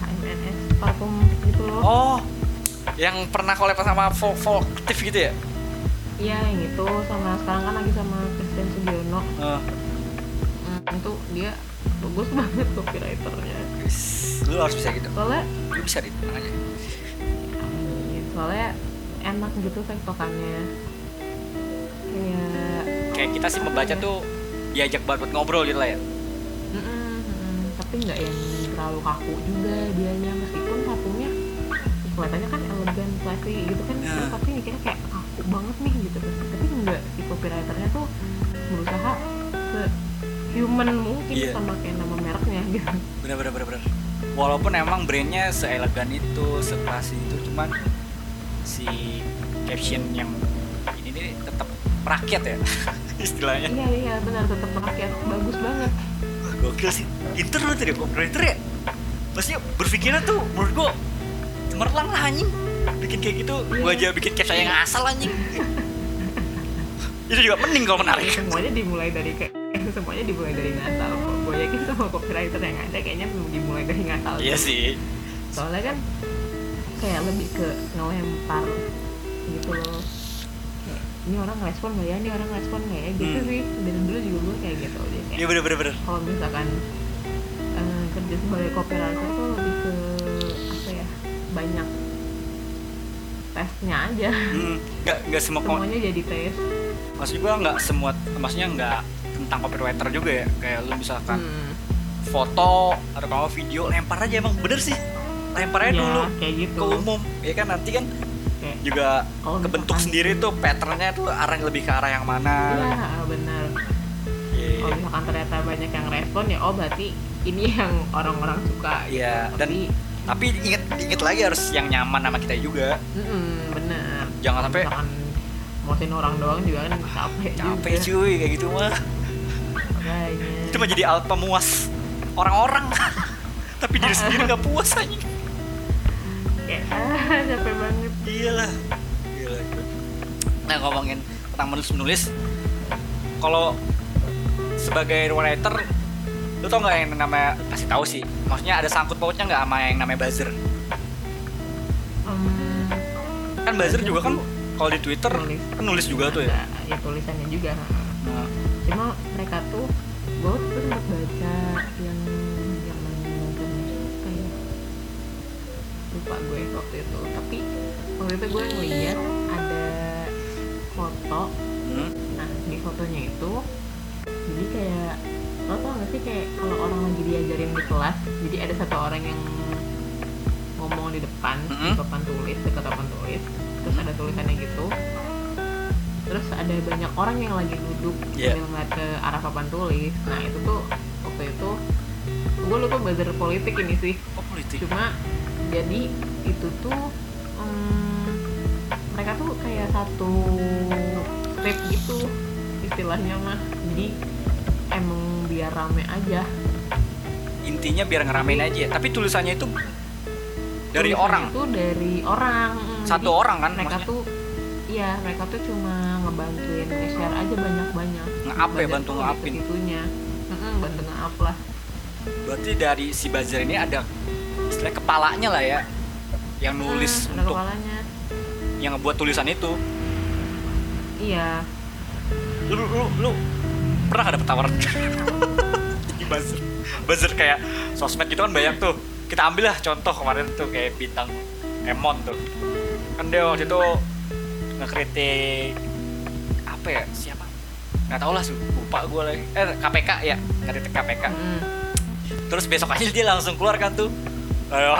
HMNS parfum gitu loh. Oh yang pernah collab sama Vo- Voltif gitu ya? Iya yang itu. Sama sekarang kan lagi sama Christian Sugiono. Eh, Hmm, itu dia bagus banget copywriternya. Lu harus bisa gitu. Soalnya lu bisa di aja amin, soalnya enak gitu tektokannya kayak kayak kita sih membaca tuh diajak banget buat ngobrol gitu lah ya. Tapi nggak yang terlalu kaku juga dianya. Meskipun parfumnya kelihatannya kan elegan classy gitu kan. Ya. terus tapi mikirnya kayak kaku banget nih gitu. Tapi enggak si copywriternya tuh berusaha se human mungkin Iya. sama kayak nama mereknya gitu. Bener bener bener bener. Walaupun emang brandnya seelegan itu seklasi itu cuman si caption yang rakyat ya? Istilahnya. Iya iya benar tetap rakyat. Bagus banget. Gokil sih. Pinter lu tadi copywriter ya? Maksudnya berpikirnya tuh menurut gua cemerlang lah anjing. Bikin kayak gitu gua aja bikin caption yang asal anjing. Itu juga mending kalau menarik. Semuanya dimulai dari kayak semuanya dimulai dari ngasal kok. Gue yakin semua copywriter yang ada kayaknya belum dimulai dari ngasal. Iya sih. Soalnya kan kayak lebih ke ngelempar gitu loh. Kayak, ini orang ngerespon gak ya? Ini orang ngerespon gak ya? Gitu Hmm. sih. Dari dulu juga gue kayak gitu dia kayak iya bener bener bener. kalau misalkan eh, kerja sebagai copywriter tuh lebih ke apa ya banyak tesnya aja. Hmm, nggak nggak semua semuanya jadi tes. Maksud gua nggak semua maksudnya nggak tentang copywriter juga ya. Kayak lu misalkan Hmm. foto atau kalau video lempar aja emang bener sih. Lemparnya Ya, dulu kayak gitu. ke umum. Ya kan nanti kan Kayak, juga kalau kebentuk sendiri tuh patternnya tuh arah lebih ke arah yang mana Iya benar. Iya. Kalau misalkan ternyata banyak yang respon ya oh berarti ini yang orang-orang suka. gitu. Iya, dan Tapi, inget inget lagi harus yang nyaman sama kita juga mm-mm, benar. jangan sampai muasin orang doang juga kan capek, capek juga. cuy kayak gitu mah Makanya. itu mah jadi alat pemuas orang-orang tapi diri sendiri nggak puas anjing kayak ah capek banget. Iyalah. Gila nah ngomongin tentang menulis menulis. Kalau sebagai writer lu tau nggak yang namanya pasti tahu sih. Maksudnya ada sangkut pautnya nggak sama yang namanya buzzer? Em, kan buzzer juga kan kalau di twitter Nulis. kan nulis juga tuh ya. Ada ya tulisannya juga Nah, cuma mereka tuh gue tuh sempat baca lupa gue waktu itu. Tapi waktu itu gue ngeliat ada foto. Hmm, nah di fotonya itu jadi kayak lo tau gak sih kayak kalau orang lagi diajarin di kelas jadi ada satu orang yang ngomong di depan di Mm-mm. papan tulis dekat papan tulis. Terus ada tulisannya gitu. Terus ada banyak orang yang lagi duduk Iya. sambil ngeliat ke arah papan tulis. Nah itu tuh waktu itu gue lupa buzzer politik ini sih. Oh politik. Cuma jadi itu tuh em, mereka tuh kayak satu strip gitu istilahnya mah. Jadi emang biar rame aja. Intinya biar ngeramein aja tapi tulisannya itu dari Tulisannya orang. tuh dari orang. Mm, satu jadi orang kan mereka maksudnya? tuh iya mereka tuh cuma ngebantuin nge-share aja banyak-banyak. Nge-up ya, bantu nge-upin. bantu nge-up lah. Berarti dari si buzzer ini ada istilah kepalanya lah ya yang nulis Hmm, ada untuk kepalanya. yang ngebuat tulisan itu. Iya. Lu lu lu, lu pernah gak dapet tawaran? Jadi buzzer buzzer kayak sosmed gitu kan banyak tuh. Kita ambil lah contoh kemarin tuh kayak bintang Emon tuh. Kan dia waktu itu ngekritik apa ya siapa? Nggak tahu lah lupa gue lagi. Eh KPK ya ngekritik KPK Mm. terus besok aja dia langsung keluar kan tuh Ayo,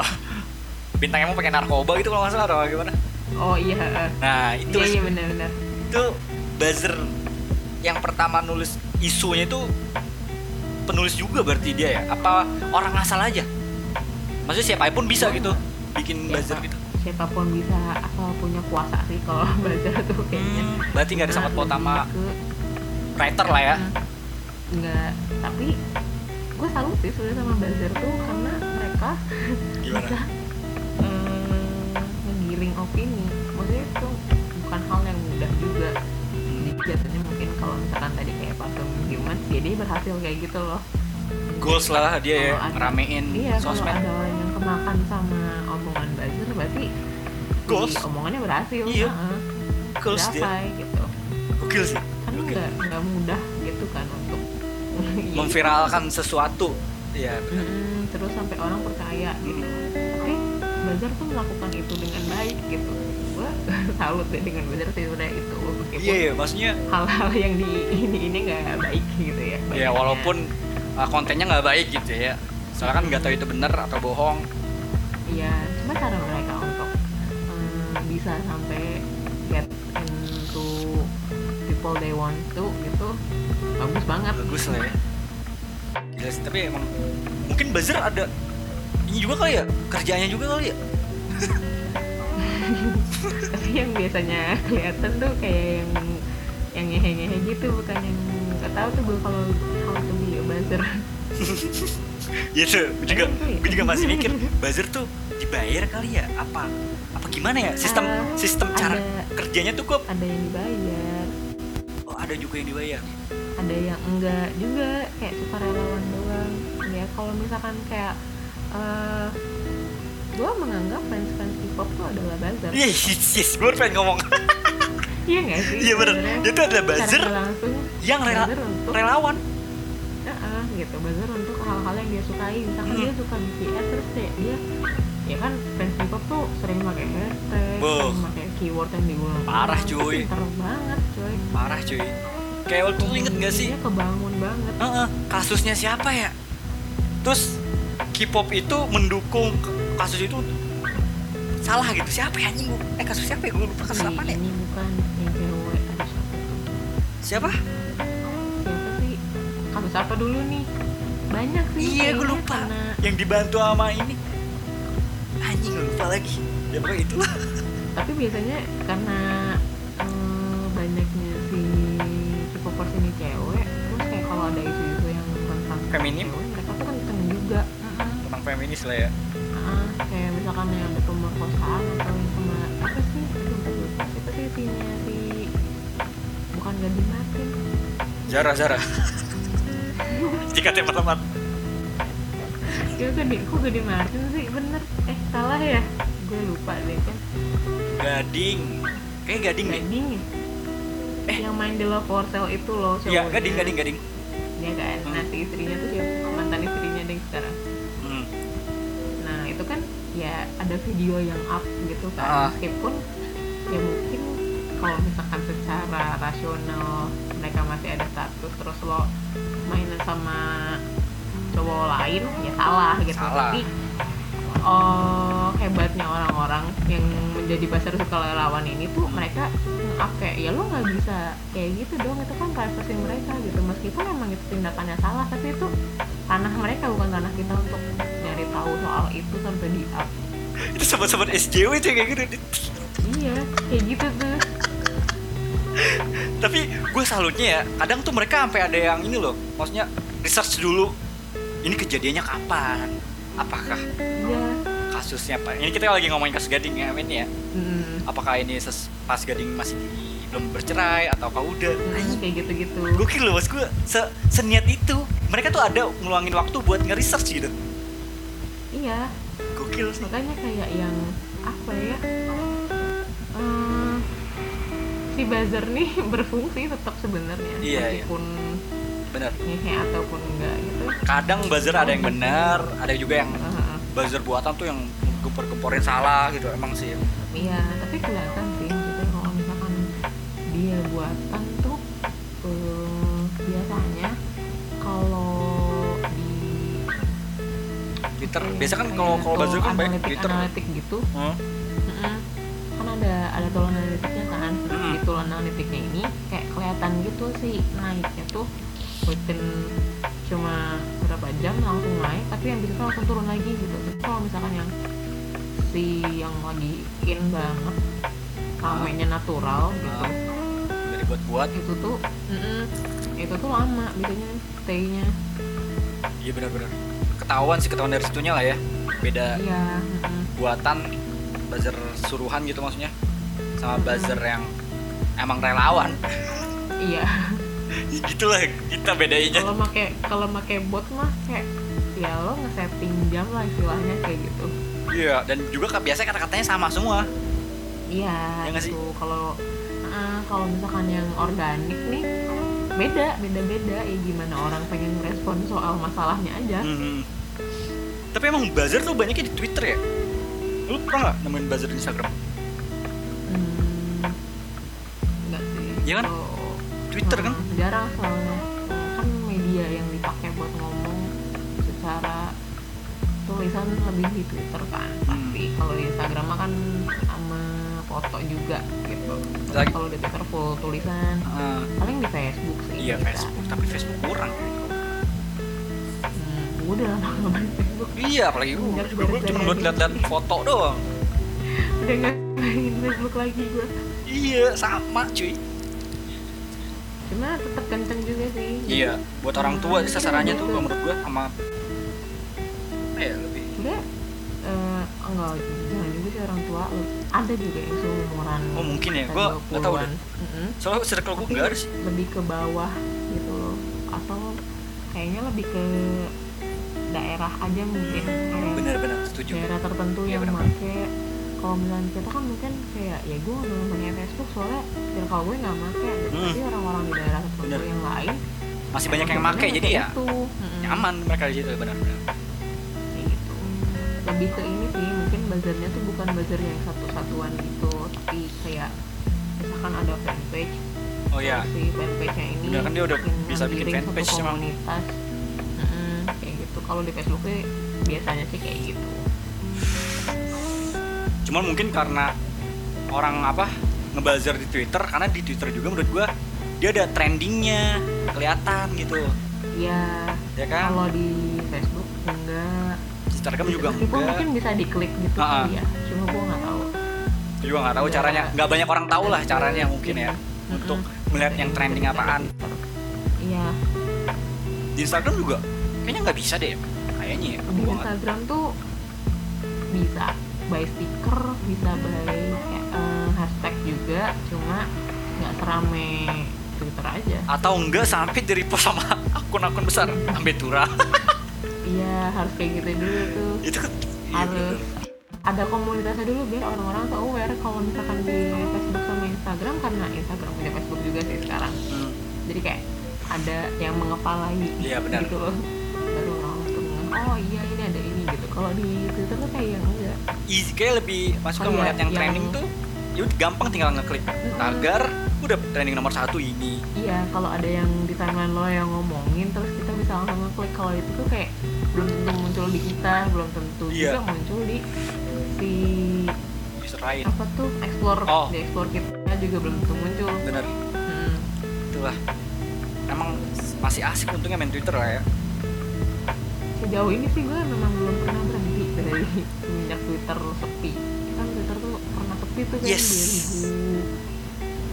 bintang Emon pakai narkoba gitu kalau nggak salah atau gimana? Oh iya nah itu iya iya benar-benar itu buzzer yang pertama nulis isunya itu penulis juga berarti dia ya? Apa orang asal aja? Maksudnya siapa pun bisa gitu bikin Siapa? buzzer gitu. siapa pun bisa asal punya kuasa sih kalau buzzer tuh kayaknya. Hmm, berarti nggak ada sangkut paut sama Ke- writer lah ya? Nggak tapi gue salut sih sebenarnya sama buzzer tuh karena mereka gimana? Eh, ngegiring opini. Maksudnya itu bukan hal yang mudah juga. Jadi biasanya mungkin kalau misalkan tadi kayak Partum Human ya dia berhasil kayak gitu loh. Goals lah dia ya Kalau ngeramein iya kalau sosmed. ada orang yang kemakan sama omongan buzzer berarti Goals. si omongannya berhasil. Iya. goals dia. Capai, gitu. Gokil sih. Kan nggak nggak mudah gitu kan untuk memviralkan sesuatu. Ya benar. Terus sampai orang percaya gitu. Tapi Bazar tuh melakukan itu dengan baik gitu. Gua salut deh dengan Bazar sih udah itu meskipun iya iya maksudnya hal-hal yang di ini ini nggak baik gitu ya ya banyaknya. walaupun uh, kontennya nggak baik gitu ya. Soalnya kan nggak tahu itu benar atau bohong. Iya cuma cara mereka untuk mm, bisa sampai get into people they want to gitu bagus banget. Bagus lah ya Sih, tapi emang mungkin buzzer ada ini juga kali ya kerjanya juga kali ya. Tapi yang biasanya kelihatan tuh kayak yang yang ngehe-ngehe gitu bukan yang nggak tahu tuh gue kalau how to be a buzzer. Ya tuh gue juga tuh gue juga masih mikir buzzer tuh dibayar kali ya apa apa gimana ya sistem Ah, sistem cara ada. kerjanya tuh kok? ada yang dibayar. Oh ada juga yang dibayar ada yang enggak juga kayak sukarelawan doang. Ya kalau misalkan kayak eh gue menganggap fans fans K-pop tuh adalah buzzer. Iya yes, yes gue pengen ngomong. Iya nggak sih? Iya, tuh adalah secara buzzer langsung yang rela buzzer untuk relawan. Heeh, gitu. Buzzer untuk hal-hal yang dia sukai. Misalkan Hmm. dia suka BTS terus kayak dia ya kan fans K-pop tuh sering pakai hashtag sering pakai keyword yang diulang Parah, cuy. pinter banget cuy. Parah cuy kayak waktu itu inget gak sih? Dia kebangun banget. Heeh, kasusnya siapa ya? Terus K-pop itu mendukung kasus itu salah gitu. Siapa ya anjing? Eh kasus siapa ya? Gue lupa kasus Nih, apa ya ini bukan yang ada siapa siapa? Siapa sih? Kasus apa dulu nih? Banyak sih iya gue lupa. karena yang dibantu sama ini. Anjing gue lupa lagi. Ya pokoknya itulah. Tapi biasanya karena Feminim? cewek, mereka tuh kenceng juga. Tentang feminis lah ya. Ah, kayak misalkan yang ada pemerkosaan atau yang sama apa sih siapa sih sinya si bukan Gading Martin? Zara Zara. Jika teman-teman ya Gading kok Gading Martin sih? Bener. Eh salah ya? Gue lupa deh kan. Gading. Kayak gading Gading. Ya Eh. yang main di Love Sale itu loh iya cowoknya. gading gading gading. Iya kan Hmm. nah si istrinya tuh siapa mantan istrinya deh sekarang hmm. Nah itu kan ya ada video yang up gitu kan Meskipun ya mungkin kalau misalkan secara rasional mereka masih ada status Terus lo mainan sama cowok lain ya salah gitu Salah. Tapi oh, hebatnya orang-orang yang menjadi pasar sukarelawan ini tuh mereka kayak ya lo nggak bisa kayak gitu dong itu kan privasi mereka gitu. Meskipun emang itu tindakannya salah tapi itu tanah mereka bukan tanah kita untuk nyari tahu soal itu sampai di up. Itu sobat-sobat SJW tuh kayak gitu. Iya kayak gitu tuh. Tapi gue salutnya ya kadang tuh mereka sampai ada yang ini loh maksudnya research dulu ini kejadiannya kapan? Apakah iya kasusnya apa ini kita lagi ngomongin kasus gading ya Min ya. Hmm. apakah ini ses- pas gading masih di- belum bercerai ataukah udah. Hmm, kayak gitu gitu gokil loh mas. Gue se seniat itu mereka tuh ada ngeluangin waktu buat nge-research gitu. Iya. Gokil makanya kayak yang apa ya eh, si buzzer nih berfungsi tetap sebenarnya. Iya, iya. meskipun bener ngehe ataupun enggak gitu. Kadang buzzer ada yang benar ada juga yang Heeh. Buzzer buatan tuh yang gempor-gemporin salah gitu emang sih Iya, tapi kelihatan sih gitu kalau misalkan dia buatan tuh eh, biasanya kalau di Twitter kayak- biasa kan kayak kalau kalau buzzer kan banyak Twitter analitik gitu, Hmm. mm-mm. kan ada ada tool analitiknya kan. Mm. Di tool analitiknya ini kayak kelihatan gitu sih naiknya tuh within cuma berapa jam langsung naik, tapi yang bisa langsung turun lagi gitu. Tapi kalau misalkan yang si yang lagi in banget ramenya natural gitu. Ah. dari buat-buat itu tuh mm-mm, itu tuh lama biasanya stay-nya iya benar-benar. Ketahuan sih ketahuan dari situnya lah ya. Beda iya mm-mm. buatan buzzer suruhan gitu maksudnya sama buzzer yang emang relawan. Iya gitulah kita bedainya kalau make kalau make bot mah kayak ya lo nge-setting jam lah istilahnya kayak gitu iya dan juga kan biasanya kata-katanya sama semua iya sih? gitu kalau ah, kalau misalkan yang organik nih beda beda beda ya gimana orang pengen respon soal masalahnya aja Mhm. tapi emang buzzer tuh banyaknya di Twitter ya lu pernah nggak nemuin buzzer di Instagram Hmm, enggak sih. Iya kan? Twitter kan Jarang soalnya. Kan media yang dipakai buat ngomong secara tulisan lebih di Twitter kan. Hmm. Tapi kalau di Instagram kan sama foto juga gitu. Lagi- Kalau di Twitter full tulisan. Eh, Paling di Facebook sih. iya bisa. Facebook tapi Facebook kurang Hmm, udah lama nggak main Facebook. iya apalagi gue juga gue cuma buat aja. liat-liat foto doang Udah nggak main Facebook lagi gue. iya sama cuy Cuma tetap kenceng juga sih. iya buat orang tua sih sasarannya tuh menurut gue sama eh lebih Udah eh, enggak jangan juga sih orang tua ada juga yang seumuran Oh, mungkin ya. Gua nggak tahu 20-an. Mm-mm. soalnya circle gue Tapi nggak ada sih lebih ke bawah gitu atau kayaknya lebih ke daerah aja mungkin benar-benar setuju daerah tertentu Iya, yang benar-benar. make kalau misalnya kita kan mungkin kayak ya gue nggak pakai Facebook soalnya circle gue nggak make gitu. Hmm. orang-orang di daerah tertentu yang lain masih banyak yang make jadi ya itu. Nyaman mereka di situ benar-benar. Kayak gitu. Lebih ke ini sih mungkin buzzernya tuh bukan buzzer yang satu-satuan gitu tapi kayak misalkan ada fanpage. Oh ya si fanpage-nya ini Bener kan dia udah bisa bikin fanpage satu komunitas. Mm-mm, kayak gitu. Kalau di Facebook sih biasanya sih kayak gitu cuman mungkin karena orang apa ngebuzzer di Twitter karena di Twitter juga menurut gua dia ada trendingnya kelihatan gitu. Ya ya kan? Kalau di Facebook enggak. Instagram juga meskipun enggak. mungkin bisa diklik gitu ah. kali ya. Cuma gua nggak tahu. Gua juga nggak tahu Iya. caranya. Nggak banyak orang tahu lah caranya mungkin ya Mm-mm. untuk melihat yang trending apaan. Iya. Di Instagram juga kayaknya nggak bisa deh kayaknya ya. Di Instagram tuh bisa by stiker bisa by eh, hashtag juga cuma nggak serame Twitter aja. Atau enggak sampai di repost sama akun-akun besar ambil turah iya harus kayak gitu dulu tuh. Itu kan iya, harus ada komunitasnya dulu biar orang-orang tuh aware kalau misalkan di Facebook sama Instagram karena Instagram punya Facebook juga sih sekarang. Hmm. jadi kayak ada yang mengepalai Iya, benar. gitu loh. Baru orang tuh oh iya ini ada ini gitu. Kalau di Twitter tuh kayak yang easy. Kayak lebih masuk ke Oh, iya, ngeliat yang yang- trending tuh ya gampang tinggal ngeklik. Tagar udah trending nomor satu ini. Iya kalau ada yang di timeline lo yang ngomongin terus kita bisa langsung ngeklik. Kalau itu tuh kayak belum tentu muncul di kita belum tentu Iya. juga muncul di si user lain. apa tuh explore Oh. di explore kita juga belum tentu muncul. Bener. Hmm. itulah. Emang masih asik untungnya main Twitter lah ya. Sejauh ini sih gue memang belum pernah berhenti dari semenjak Twitter sepi. Kan Twitter tuh pernah sepi tuh kan Yes. 2000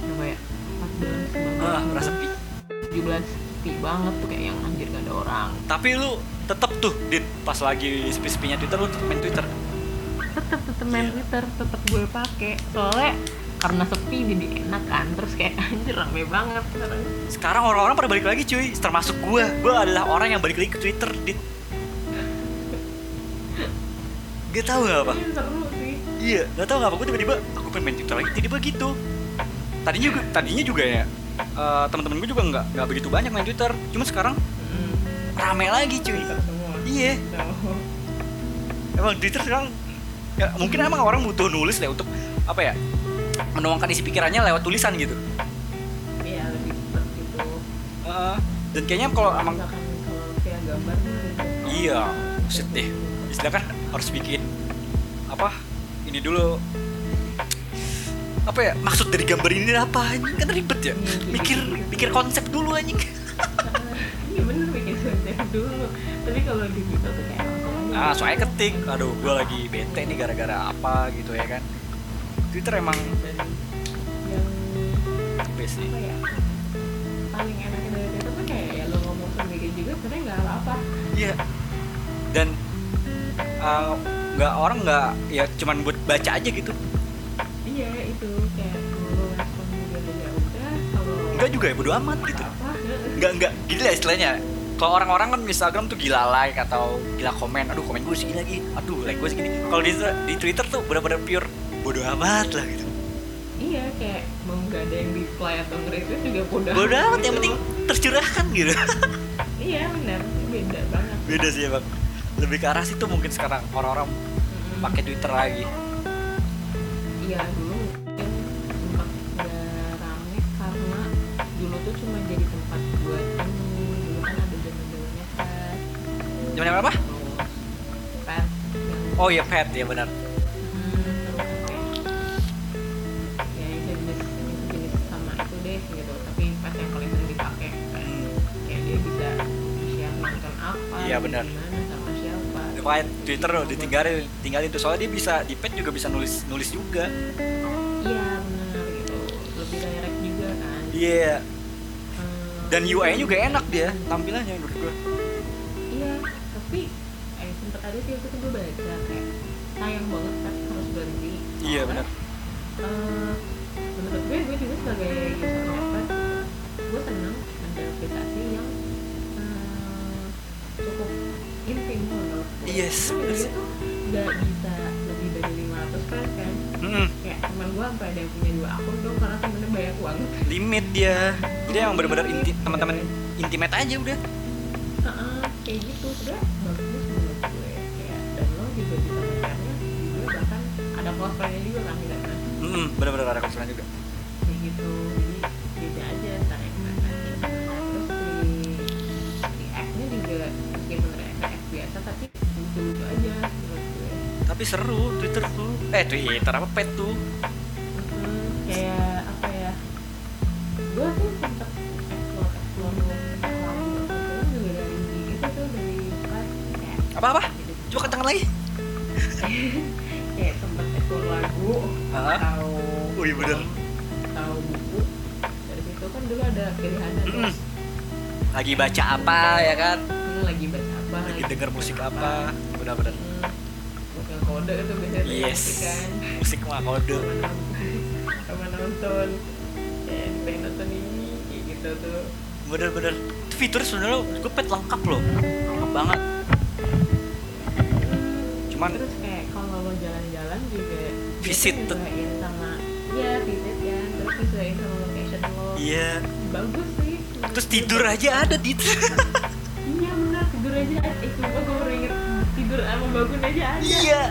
berapa ya 14 ah 19 merasa sepi 17 sepi banget tuh kayak yang anjir gak ada orang. Tapi lu tetep tuh dit pas lagi sepi-sepinya Twitter lu tetep main Twitter? Tetep tetep main Iya. Twitter tetep gue pakai soalnya karena sepi jadi enak kan terus kayak anjir rame banget sekarang orang-orang pada balik lagi cuy. Termasuk gua. Gua adalah orang yang balik lagi ke Twitter dit Gak tau gak apa Ini seru sih Iya, gak tau gak apa gue tiba-tiba aku pengen main Twitter lagi tiba-tiba gitu. Tadinya juga tadinya juga ya eh, teman-teman gue juga nggak nggak begitu banyak main Twitter. Cuma sekarang hmm. rame lagi cuy. Iya, emang Twitter sekarang ya mungkin emang orang butuh nulis lah untuk apa ya menuangkan isi pikirannya lewat tulisan gitu. iya lebih cepet gitu Heeh. dan kayaknya kalau emang kalau kayak gambar gitu. iya, buset deh. Istilah kan harus bikin apa? Ini dulu. Apa ya maksud dari gambar ini apa? Anjing kan ribet ya. Mikir mikir konsep dulu anjing. Iya bener bikin konsep dulu. Tapi kalau di Twitter tuh kayak aja ah soalnya ketik. Aduh gue lagi bete nih gara-gara apa gitu ya kan. Twitter emang yang best sih. apa ya paling enaknya dari Twitter tuh kayak ya lo ngomong sendiri juga sebenarnya nggak apa-apa. Iya. Dan uh, nggak orang nggak ya cuman buat baca aja gitu. Iya itu kayak kalau respon juga ya udah kalau enggak juga ya bodo amat gitu. Apa? Nggak. Nggak gini lah istilahnya. Kalau orang-orang kan Instagram tuh gila like atau gila komen aduh komen gue segini lagi. Aduh like gue segini. Kalau di, di Twitter tuh benar-benar pure bodo amat lah gitu. Iya kayak mau nggak ada yang reply atau nge-retweet juga bodoh bodo amat yang gitu. penting tercurahkan gitu. Iya benar beda banget. Beda sih ya bang lebih ke arah situ mungkin sekarang orang-orang Mm-mm. pakai Twitter lagi iya dulu mungkin sempat nggak rame karena dulu tuh cuma jadi tempat buat ini dulu kan ada zaman zamannya pet Zaman apa? pet Oh iya pet ya benar. Hmm, ya gitu Iya, benar. Makanya Twitter loh ditinggalin, tinggalin tuh soalnya dia bisa di pet juga bisa nulis nulis juga. iya benar gitu lebih direct juga kan Iya. Hmm, Dan UI-nya juga enak dia tampilannya menurut gua. iya tapi eh sempet ada sih waktu itu gue baca kayak sayang banget pet harus berhenti Iya, benar. eh, menurut gue gue juga sebagai user pet gue seneng ada aplikasi yang eh, cukup intim gue Yes, Karena bener sih. nggak bisa lebih dari 500 friends kan Mm-mm. kayak teman gue sampai ada yang punya dua akun dong karena temennya banyak banget Limit dia. Jadi emang bener-bener inti teman-teman intimate aja udah. Heeh, kayak gitu sudah bagus menurut gue kayak dan lo juga bisa juga bahkan ada close friend-nya juga kan tidak kan Mm-mm, bener-bener ada konsulen juga. kayak gitu jadi tapi lucu-lucu aja Tapi seru Twitter tuh. Eh Twitter apa pet tuh? Mhm, kayak apa ya gue tuh pas kayak Apa-apa? jadi Coba kencang lagi. kayak sempet explore lagu Hah? tahu Oh iya, bener. tahu buku dari situ kan dulu ada pilihannya tuh Mm-mm. Lagi baca apa ya kan? Denger musik apa. Benar-benar kode itu biasanya Yes. musik kan musik mah kode sama nonton. Kayak pengen nonton ini kayak gitu tuh. Bener-bener itu fitur sebenarnya gue pet lengkap loh. Lengkap banget. Cuman terus kayak kalau lo jalan-jalan juga Visit. tuh. sama iya visit kan terus nyesuaiin sama location lo. Iya. Bagus sih. Terus tidur aja ada di aja ada. Iya.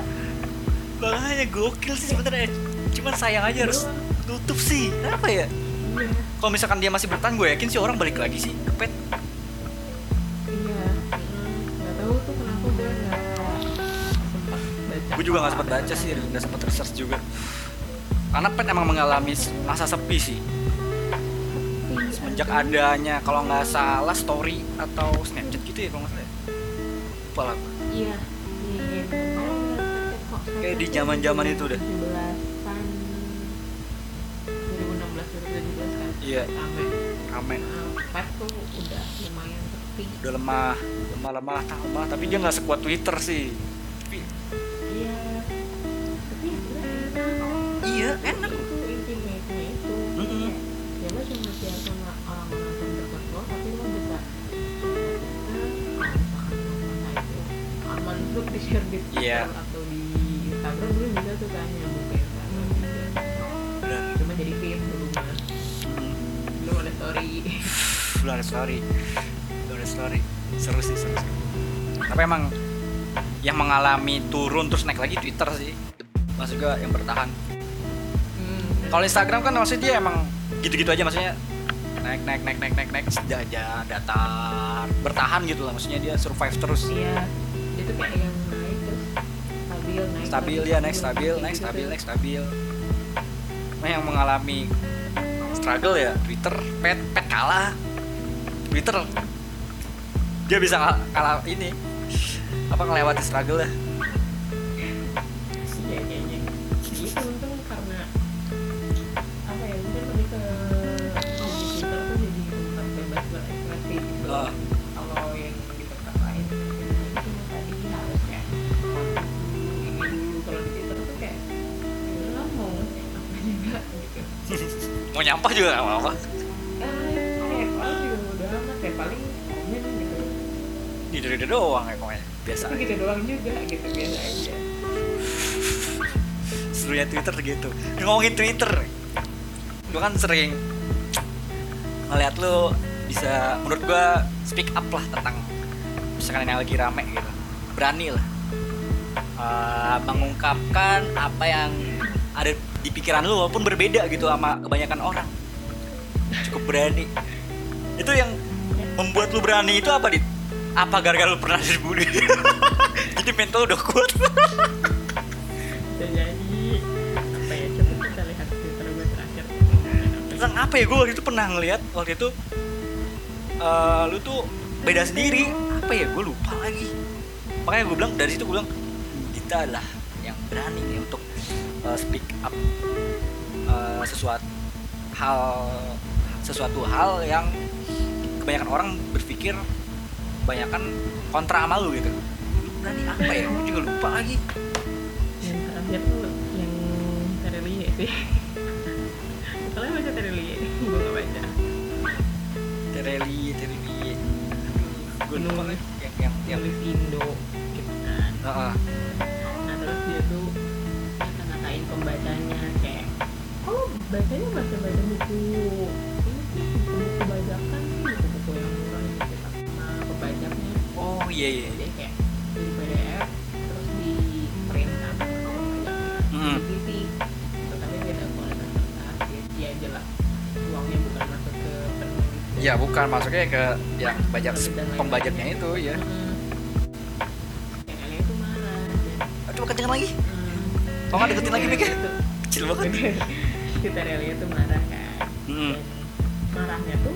Makanya gokil sih sebenarnya. Cuman sayang aja harus tutup sih. Kenapa ya? Iya. Kalau misalkan dia masih bertahan gue yakin sih orang balik lagi sih ke pet. Iya. Nggak tahu tuh kenapa gue nggak sempat baca. Gue juga nggak sempat baca sih nggak sempat research juga. Karena pet emang mengalami masa sepi sih. Iya, semenjak adanya kalau nggak salah story atau snapchat gitu ya kalau nggak salah ya. lupa lah gue. iya iya iya. Kayak di zaman-zaman itu dah. 17-an 2016 2017 kan? Iya. rame rame Nah, tuh udah lumayan sepi. Udah lemah lemah lemah tambah. Tapi dia nggak sekuat twitter sih. Tapi iya tapi enak iya enak story. Ada story. Seru sih seru sih tapi emang yang mengalami turun terus naik lagi twitter sih. Maksud gue yang bertahan. Hmm. kalau Instagram kan maksudnya dia emang gitu-gitu aja. Maksudnya naik naik naik naik naik naik aja datar bertahan gitu lah. Maksudnya dia survive terus. Iya. Dia tuh kayak yang naik terus stabil naik stabil ya naik stabil naik stabil naik stabil. Nah yang mengalami struggle ya Twitter pet pet kalah Twitter dia bisa kal- kalah ini. Apa ngelewati struggle ya Iya kayaknya itu untung karena apa ya mungkin lebih ke di Twitter tuh jadi tempat bebas berekspresi gitu. Ah. kalau yang di tempat lain mungkin itu tadi harus kayak ini dulu kalau di Twitter tuh kayak ya udah mau nge-share apa juga gitu mau nyampah juga gak apa-apa tidur tidur doang ya pokoknya. Biasa tapi gitu doang juga gitu biasa aja. Serunya Twitter gitu. Ngomongin Twitter. Gue kan sering ngeliat lu bisa menurut gua speak up lah tentang misalkan yang lagi rame gitu. Berani lah. Eh, mengungkapkan apa yang ada di pikiran lu walaupun berbeda gitu sama kebanyakan orang. Cukup berani. Itu yang membuat lu berani itu apa dit apa gara-gara lu pernah dibully jadi mental udah kuat. Jadi apa ya coba kita lihat Twitter gue terakhir. Tentang apa ya? Gue waktu itu pernah ngeliat waktu itu eh, lu tuh beda sendiri. Apa ya? Gue lupa lagi. Makanya gue bilang dari situ gue bilang kita adalah yang berani nih untuk eh, speak up eh, sesuatu hal sesuatu hal yang kebanyakan orang berpikir kebanyakan kontra sama lu gitu. Berani apa ya? Gue juga lupa lagi. Yang terakhir tuh yang Terelie sih. Kalian baca Terelie gue gak baca. Tereli tereli gue lupa lagi. Yang yang yang tulis Indo gitu kan. Heeh. nah terus dia tuh ngata-ngatain pembacanya kayak oh bacanya baca-baca buku. Ini sih buku-buku bajakan oh iya iya jadi kayak di PDF terus di print pebajaknya Hmm. di TV tetapi beda kualitas kertas ya, ya jelas uangnya bukan masuk ke penulis Ya bukan masuknya ke yang lain-lain. pembajaknya itu ya. Hmm. yang itu marah Coba kenceng lagi. hmm. Oh nggak deketin lagi Mika? Itu. Kecil banget. si Terelia tuh marah kan Hmm. marahnya tuh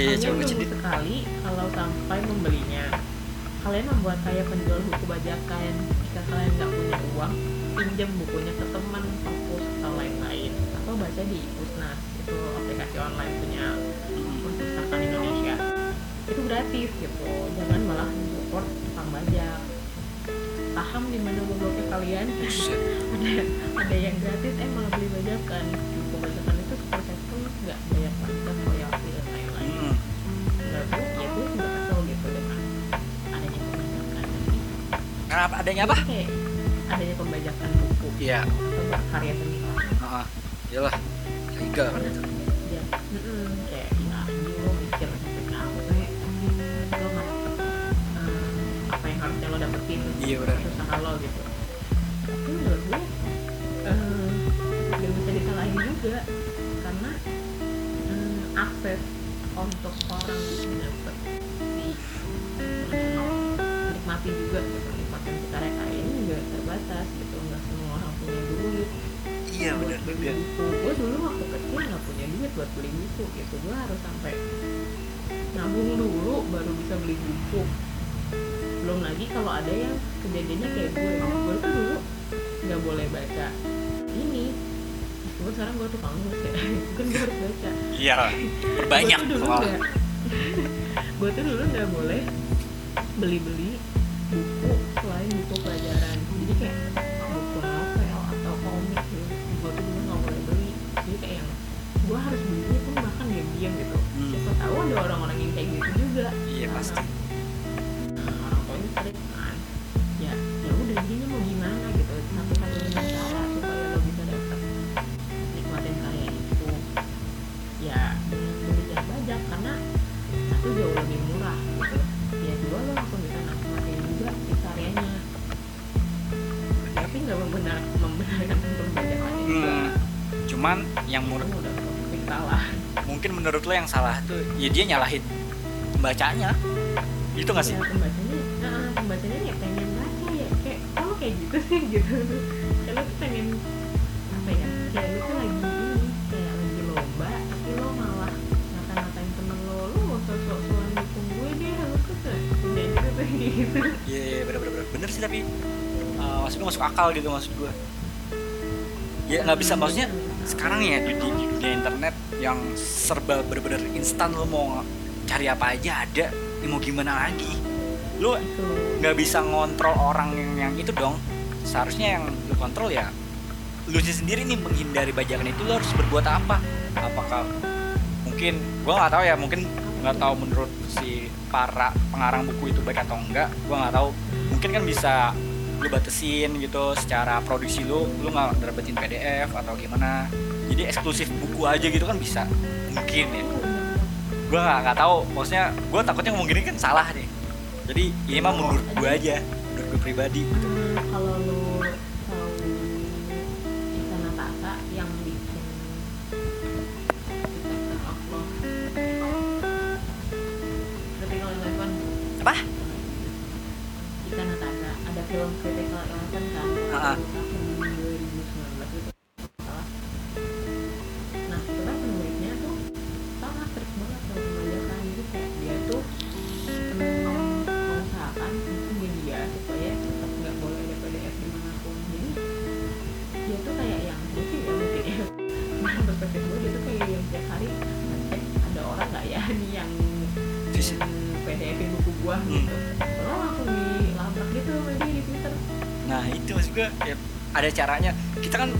Iya hanya sekali kalau sampai membelinya. Kalian membuat saya penjual buku bajakan. Jika kalian nggak punya uang pinjam bukunya ke teman perpus atau lain-lain. Atau baca di Pusnas itu aplikasi online punya perpustakaan Indonesia. Itu gratis gitu. Jangan malah support tukang bajak. Paham di mana gobloknya kalian? Ada ada yang gratis eh malah beli bajakan adanya apa? kayak adanya pembajakan buku Iya. atau karya seni orang Heeh. Iyalah. Liga kan itu. ya mm-mm, kayak ya ini lo mikir sampai capek lo dapet eh, apa yang harusnya lo dapetin Iya, benar. usaha lo gitu tapi menurut gue gak bisa disalahin juga karena mm, akses untuk orang dapet di mm, nikmati juga gitu si karya-karya ini juga terbatas gitu nggak semua orang punya duit. Iya buat benar beli buku. Gue dulu waktu kecil nggak punya duit buat beli buku gitu. Gue harus sampai nabung dulu baru bisa beli buku. Belum lagi kalau ada yang kejadiannya kayak gue. Gue tuh dulu nggak boleh baca ini. Meskipun sekarang gue tukang nulis ya. Kan gue harus baca. Iya. Banyak gue tuh dulu nggak gue tuh dulu nggak boleh beli-beli buku selain buku pelajaran jadi kayak buku novel atau komik gitu gue tuh dulu nggak boleh beli jadi kayak yang gue harus belinya pun bahkan diam-diam gitu Hmm. siapa tahu ada orang-orang yang kayak gitu juga Iya pasti. nah, orang tuanya yang menurut udah salah mungkin menurut lo yang salah tuh ya dia nyalahin pembacanya. Itu gak sih? ya pembacanya nah, pembacanya ya pengen baca ya kayak kalau kayak gitu sih gitu kayak lo tuh pengen apa ya kayak lo tuh lagi ini kayak lagi lomba tapi lo malah ngata-ngatain temen lo lo gak usah sok-sokan dukung gue deh lo tuh kayak gitu tuh kayak gitu Iya iya bener bener bener. Bener sih tapi uh, maksud gue masuk akal gitu maksud gue. Ya nggak bisa maksudnya sekarang ya di, dunia internet yang serba bener-bener instan lo mau cari apa aja ada. Ya mau gimana lagi? Lo nggak bisa ngontrol orang yang, yang itu dong. Seharusnya yang lo kontrol ya lu sendiri nih menghindari bajakan itu lo harus berbuat apa? Apakah mungkin gua nggak tahu ya mungkin nggak tahu menurut si para pengarang buku itu baik atau enggak gua nggak tahu. Mungkin kan bisa lu batasin gitu secara produksi lu lu nggak dapetin PDF atau gimana. Jadi eksklusif buku aja gitu kan bisa. Mungkin ya. Gue nggak nggak tahu. Maksudnya gue takutnya ngomong gini kan salah nih jadi ini mah menurut gue aja menurut gue pribadi Hmm, kalau lo perspektif gue dia tuh kayak yang tiap hari ngecek ada orang nggak ya nih yang. PDF buku gua Hmm. gitu. Lo langsung dilabrak gitu sama dia di Twitter. Nah itu maksud gue ya, ada caranya. Kita kan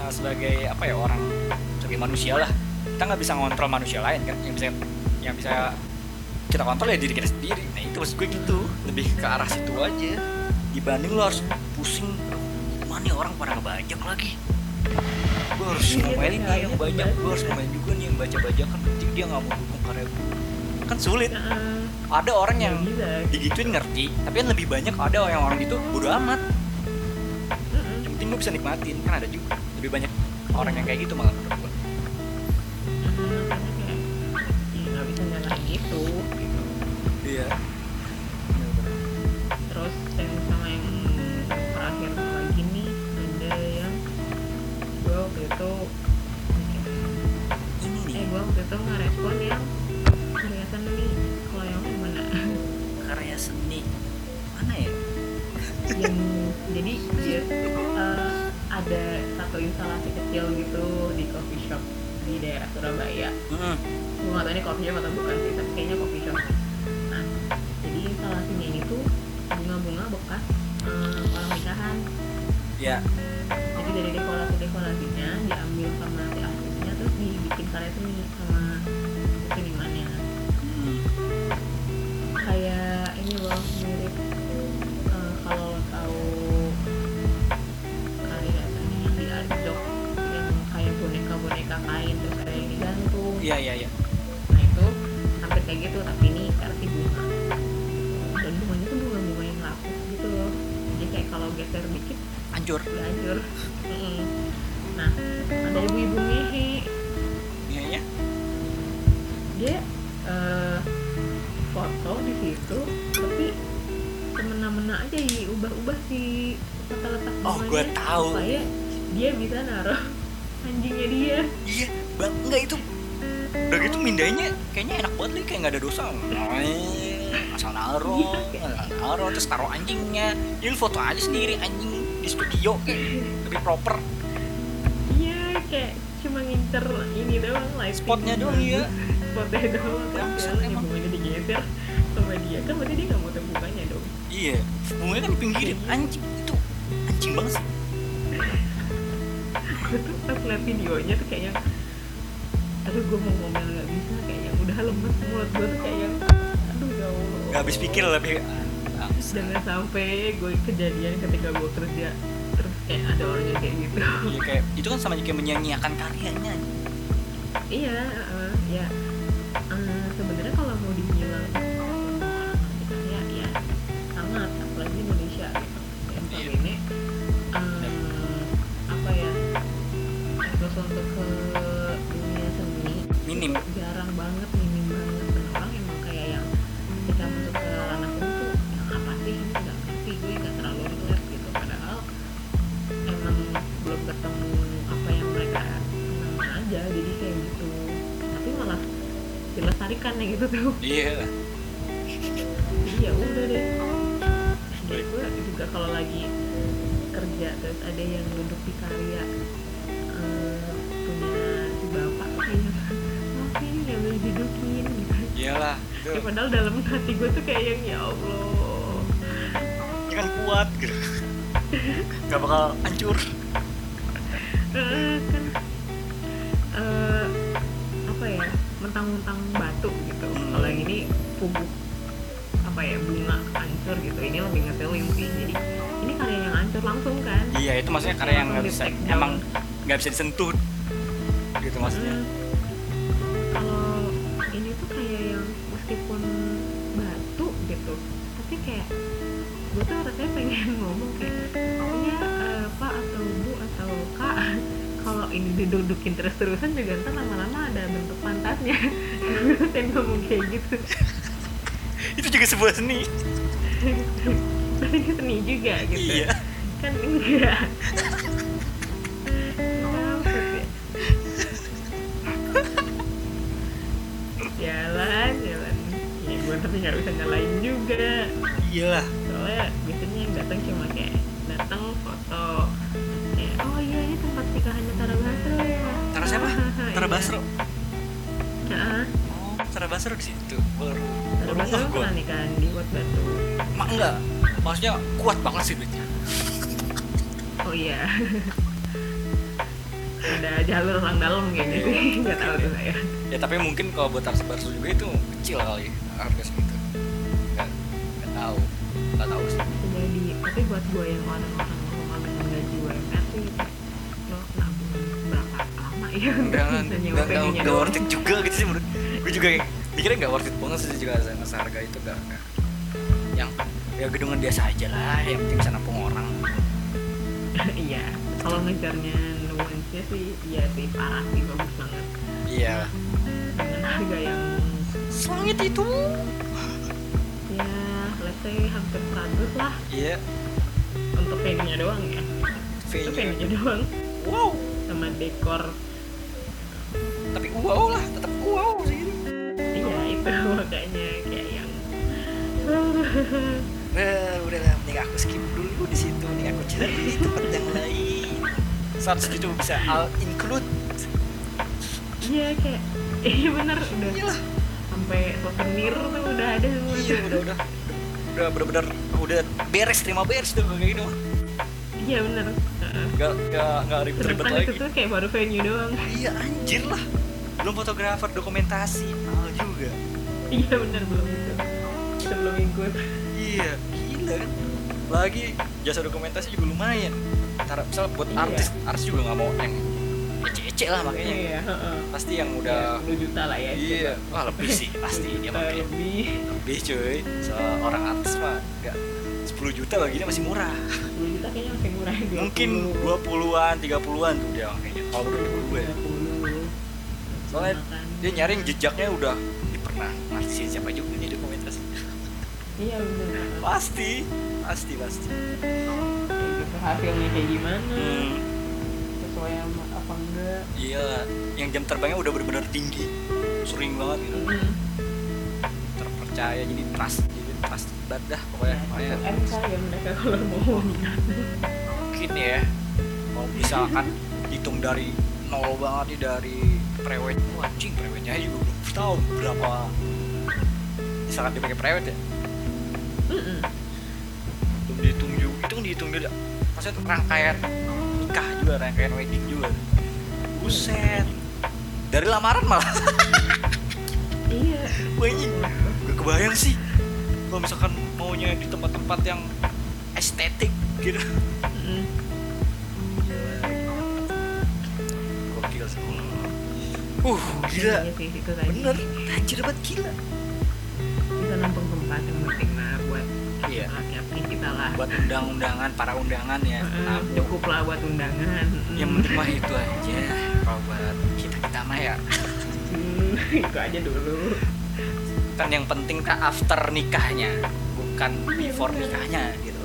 uh, sebagai apa ya orang sebagai manusia lah. Kita nggak bisa ngontrol manusia lain kan. Yang bisa yang bisa kita kontrol ya diri kita sendiri. Nah itu maksud gue gitu. Lebih ke arah situ aja. Dibanding lo harus pusing mana nih orang pada ngebajak lagi gue harus Iya, ngomelin nih yang pembaca. gue harus ngomelin juga nih yang baca bajakan nanti dia nggak mau dukung karya gue. Kan sulit. Ada orang yang bisa digituin ngerti tapi kan lebih banyak ada yang orang gitu bodo amat. Yang penting lu bisa nikmatin kan ada juga. Lebih banyak orang yang kayak gitu malah. menurut foto aja sendiri anjing di studio. Kayak lebih proper. Iya kayak cuma ngincer ini doang lighting. Spotnya doang, iya. spotnya doang kan. Jalan emang. bunganya digeser sama dia. Kan berarti dia nggak mau bunganya dong. Iya. Bunganya kan pinggirin. Anjing itu anjing banget sih. Gue tuh pas liat videonya tuh kayak yang aduh gue mau ngomel nggak bisa kayak yang udah lemes. Mulut gue tuh kayak yang aduh ya Allah. Nggak habis pikir lebih jangan sampai gue kejadian ketika gue kerja terus kayak ada orang yang kayak gitu Iya kayak itu kan sama kayak menyanyiakan karyanya. iya eh, ya eh, sebenarnya kalau mau dibilang karya ya sangat apalagi Indonesia Iya. ini apa ya terus untuk ke dunia seni Minim. jarang banget minim gitu tuh Iya. jadi ya udah deh gue juga kalau lagi kerja terus ada yang duduk di karya eh, punya si bapak nggak boleh gitu Iyalah. Itu ya padahal dalam hati gue tuh kayak yang ya Allah ini kan kuat gitu. Gak bakal hancur. Eh, kan gitu ngeselin sih jadi ini karya yang hancur langsung kan Iya itu maksudnya karya yang nggak bisa down. emang nggak bisa disentuh. Gitu maksudnya. Hmm. kalau ini tuh kayak yang meskipun batu gitu tapi kayak gue tuh rasanya pengen ngomong kayak iya eh, pak atau bu atau kak kalau ini didudukin terus-terusan juga ntar lama-lama ada bentuk pantatnya pengen ngomong kayak gitu Itu juga sebuah seni. Ini seni juga gitu Iya. kan enggak jalan jalan ya gue tapi nggak bisa nyalain juga Iyalah. soalnya biasanya yang datang cuma Maksudnya kuat banget sih duitnya. oh iya ada jalur orang dalam kayaknya sih nggak tahu tuh saya Ya tapi mungkin kalau buat Tara Basro juga itu kecil kali harga segitu. Nggak, nggak tahu. Nggak tahu sih. jadi tapi buat gue yang orang-orang rumah dengan gaji UMR sih lo nabung berapa lama ya worth it juga gitu sih menurut gue juga mikirnya enggak worth it banget sih juga seharga itu yang ya gedungan biasa aja lah yang penting bisa nampung orang. Iya kalau ngejarnya nuansnya sih iya sih parah sih bagus banget. Iya. Dengan harga yang selangit itu. Ya let's say hampir 100 lah. Iya. Untuk venue-nya doang ya. Itu V-nya venue-nya doang. Wow. Sama dekor skip dulu di situ. Nih aku cari di tempat yang lain. 100 juta bisa all include. Iya kayak iya bener udah iyalah sampai souvenir tuh udah ada semua iya udah udah. Udah bener-bener udah beres terima beres tuh kayak gitu iya bener. Heeh. gak gak gak ribet-ribet lagi. itu tuh kayak baru venue doang. Iya anjir lah. Belum fotografer dokumentasi. Mahal juga. Iya bener belum itu. Kita belum ikut. Iya gila kan lagi jasa dokumentasi juga lumayan. Ntar misal buat Iya. artis artis juga nggak mau yang ece lah makanya. Iya heeh. pasti yang Ya, udah 10 juta lah ya iya. wah lebih sih pasti dia pakai. lebih. Lebih cuy. Seorang artis mah nggak 10 juta baginya masih murah. 10 juta kayaknya masih murah 20. mungkin 20-an 30-an tuh dia kayaknya kalau menurut gue 30 soalnya Makan. dia nyaring jejaknya udah dia pernah. Ngasih siapa juga nih dokumentasi. Iya bener. Pasti pasti pasti. Kayak gitu hasilnya kayak gimana? Hmm, sesuai sama apa enggak? Iya yang jam terbangnya udah bener-bener tinggi. Sering banget gitu. Mm. terpercaya jadi trust jadi trust banget dah pokoknya. Nah, pokoknya. itu M kali ya mereka kalau mau mungkin ya kalau misalkan hitung dari nol banget nih dari prewed wah anjing prewednya juga belum tahu berapa? Misalkan dia pakai prewed ya? Mm-mm. belum dihitung juga. Maksudnya tuh rangkaian nikah juga rangkaian wedding juga. Buset. Dari lamaran malah. Iya. Ini gak kebayang sih. Kalau misalkan maunya di tempat-tempat yang estetik gitu. Mm-mm. gokil sih uh gila. Iya bener. Anjir banget gila. Bisa nampung tempat yang penting kita lah. Buat undang-undangan para undangan ya. Nah, cukup lah buat undangan. yang penting mah itu aja. Kalau buat kita kita mah ya. Hmm, itu aja dulu. Kan yang penting kan after nikahnya bukan before nikahnya gitu.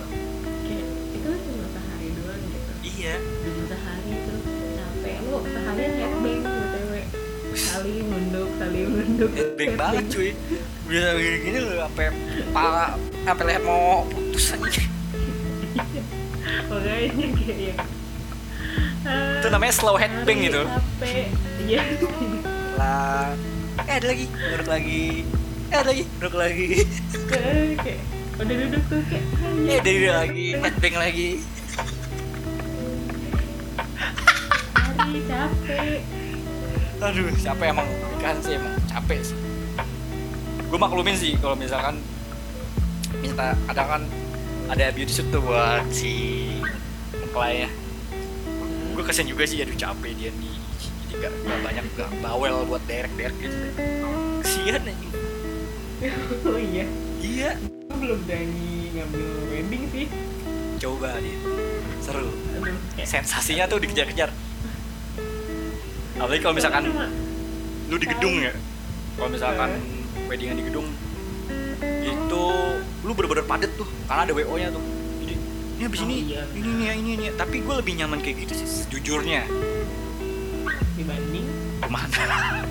Kayak itu kan cuma sehari doang gitu. Iya. Cuma sehari terus capek. Lu seharian headbang btw kali nunduk kali nunduk. Headbang banget cuy bisa gini gini loh sampai pala sampai leher mau putus aja. Makanya kayak ah, itu namanya slow headbang gitu. iya. Lah eh ada lagi duduk lagi. Eh ada lagi duduk lagi. Kayak udah duduk tuh kayak eh "Ayo, dari lagi headbang lagi. Hari capek. Aduh capek emang nikahan sih emang capek sih gue maklumin sih kalau misalkan minta kadang kan ada beauty shoot tuh buat si mempelainya gue kasian juga sih aduh capek dia nih. Jadi gak, gak banyak gak bawel buat derek derek gitu. Kesian aja oh iya? Iya. Aku belum berani ngambil wedding sih. Coba dia. Seru. Aduh. Sensasinya tuh dikejar-kejar. Apalagi kalau misalkan lu di gedung ya. Kalau misalkan weddingan di gedung. Itu lu bener-bener padet tuh karena ada wo nya tuh. Jadi ini abis Oh, ini iya, ini ini ini ini. Tapi gue lebih nyaman kayak gitu sih sejujurnya. Dibanding? Mana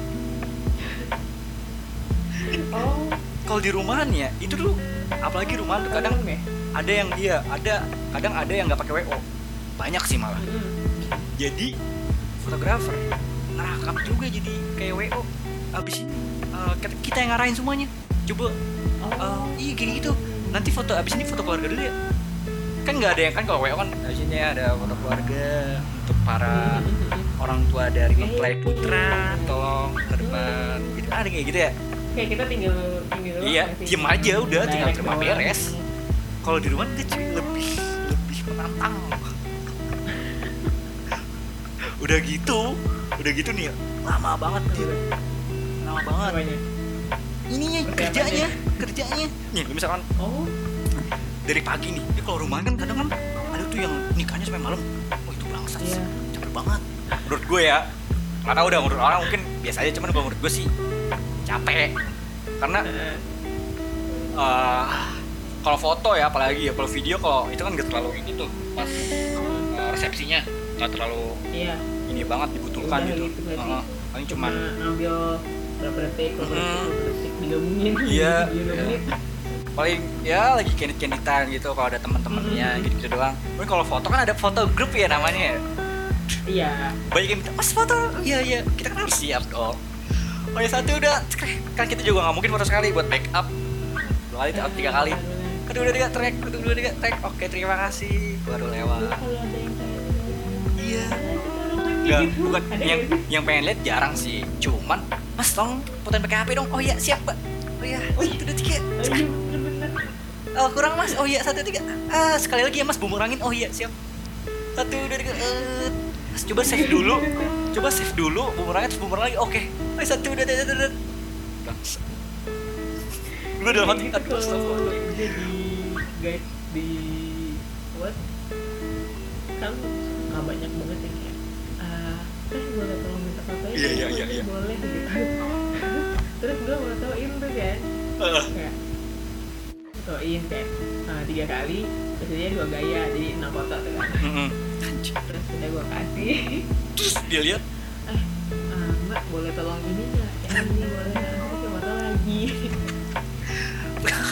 oh. Kalau di rumahan ya itu tuh apalagi rumahan tuh kadang ya? ada yang iya ada kadang ada yang nggak pakai wo banyak sih malah. Jadi fotografer ngerakam juga jadi kayak wo abis ini eh, kita- yang ngarahin semuanya. Coba oh Eh, iya kayak gitu. Nanti foto abis ini foto keluarga dulu ya. Kan nggak ada yang kan kalau WO kan abis ini ada foto keluarga untuk para orang tua dari mempelai putra tolong ke depan. Gitu ada kayak gitu ya? Kayak kita tinggal tinggal Iya, diem aja udah, tinggal direct terima doang. beres. kalau di rumah tuh cuy lebih lebih menantang. Udah gitu udah gitu nih lama banget. dia lama banget. Apanya? ininya kerjanya kerjanya. Nih misalkan oh. dari pagi nih dia kalau rumah kan kadang kan ada tuh yang nikahnya sampai malam. Oh itu bangsat sih Iya. capek banget. Menurut gue ya nggak tahu udah menurut orang mungkin biasa aja cuman kalau menurut gue sih capek. Karena eh, kalau foto ya apalagi ya kalau video kalau itu kan gak terlalu ini tuh pas eh, resepsinya nggak terlalu iya. ini banget dibutuhkan Udah gitu. gitu? Heeh. paling cuman cuma ngambil berapa detik? Berapa detik? Berapa detik? Digabungin Iya, iya. paling ya lagi candid candidan gitu kalau ada teman-temannya gitu, gitu doang. Mungkin kalau foto kan ada foto grup ya namanya. Ya iya. Banyak yang minta mas foto. Iya iya. Kita kan harus siap dong. Oh ya satu udah. Kan kita juga nggak mungkin foto sekali buat backup. Dua kali atau tiga kali. Kedua udah tiga track kedua udah tiga track oke terima kasih. Baru lewat. Kayak iya Enggak, bukan. Yang yang pengen lihat jarang sih. Cuman mas tolong fotoin pakai hp dong. Oh iya siap mbak oh iya satu dua tiga. Oh iya oh kurang mas. Oh iya satu tiga. Ah sekali lagi ya mas bumerangin oh iya siap. Satu dua tiga. Eh mas coba save dulu. Coba save dulu bumerangin terus bumerang lagi. Oke. Oh satu dua tiga tiga tiga. Gue udah mati Kayak gitu aduh kalau astagfirullah. dia di guide di what? Kan nggak banyak teh boleh tolong minta fotonya Iya, iya, iya, Boleh, iya. boleh gitu. Terus gue fotoin tuh kan. Eh, kayak fotoin kayak ah, tiga kali terus dia dua gaya jadi enam foto tuh. Kan terus udah gue kasih. Terus dia lihat? Eh ah, mbak boleh tolong ini nggak? Ya ini boleh aku pakai foto lagi.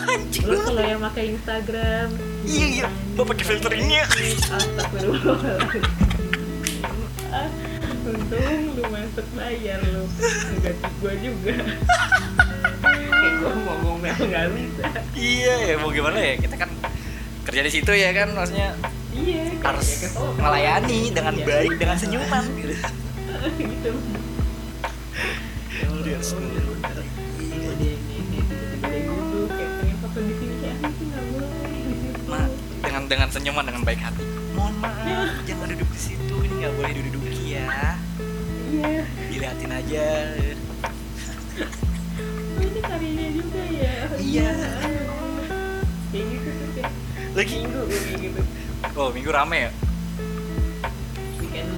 Anjing. Lu kalau yang pakai Instagram Iya, iya. Gua pakai filter ini ya. Astagfirullahaladzim Untung lu masuk bayar lu. Ganti gua juga. Kayak gua mau ngomel nggak bisa. Iya ya mau gimana ya? Kita kan kerja di situ ya kan maksudnya Iya harus ya melayani dengan Iya. baik dengan senyuman. Gitu. Gitu Dia harus duduk nggak situ. Ma, dengan dengan senyuman dengan baik hati. Mohon maaf jangan duduk di situ ini nggak boleh duduk-duduki ya Iya. Dilihatin aja. Oh, ini karyanya juga ya? Iya. kayak gitu tuh kayak lagi? Minggu kayak gitu. Oh minggu rame ya? Weekend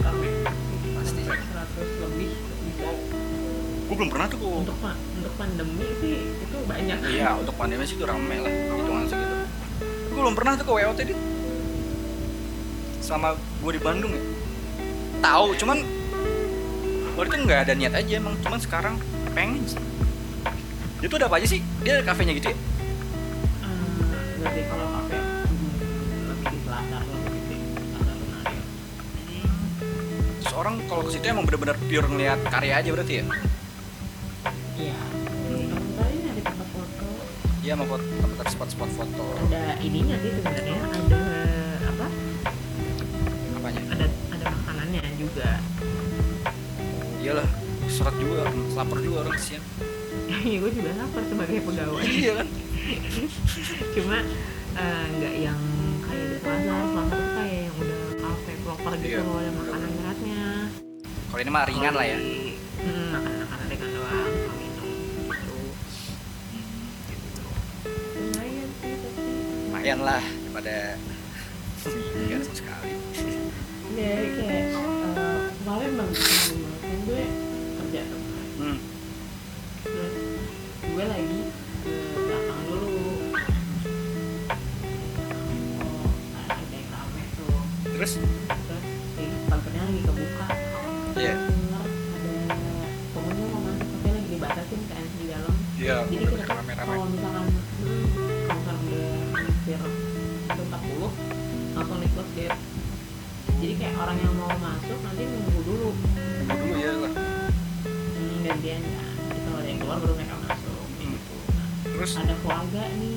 rame. Pasti. 100 lebih. Bisa gue belum pernah tuh. Kok untuk pa- untuk pandemi sih itu banyak. Iya untuk pandemi sih itu rame lah hitungan segitu. Gue belum pernah tuh ke WOT dit. Sama gue di Bandung ya tahu cuman waktu itu nggak ada niat aja emang cuman sekarang pengen sih. itu ada apa aja sih? Dia ada kafenya gitu ya? Eh, berarti kalau kafe hmm, lebih di lebih di terus orang kalau ke situ emang bener-bener pure ngeliat karya aja berarti ya? Iya. Kamu tahu ini ada tempat foto. Iya mau foto tempat spot-spot foto. Ada ininya sih sebenarnya ada juga. Iyalah serat juga lapar juga orang siang. Ya gue juga lapar sebagai pegawai. Iya kan? Cuma eh, nggak yang kayak di plaza plaza tuh kayak yang udah kafe proper gitu Iya, loh ada makanan beratnya. Kalau ini mah ringan lah ya. hmm, makan makanan ringan doang sama minum gitu. Gitu. lumayan sih tapi lumayan lah daripada nggak sama sekali. Ya kayak kemarin bang kan gue kerja tuh. Hmm. terus gue lagi ke belakang dulu. Oh ada yang rame tuh. Terus terus orang yang mau masuk nanti nunggu dulu. Tunggu dulu ya lah hmm, gantian jadi kalau ada yang keluar baru mereka masuk Hmm. gitu. Nah, terus? ada keluarga nih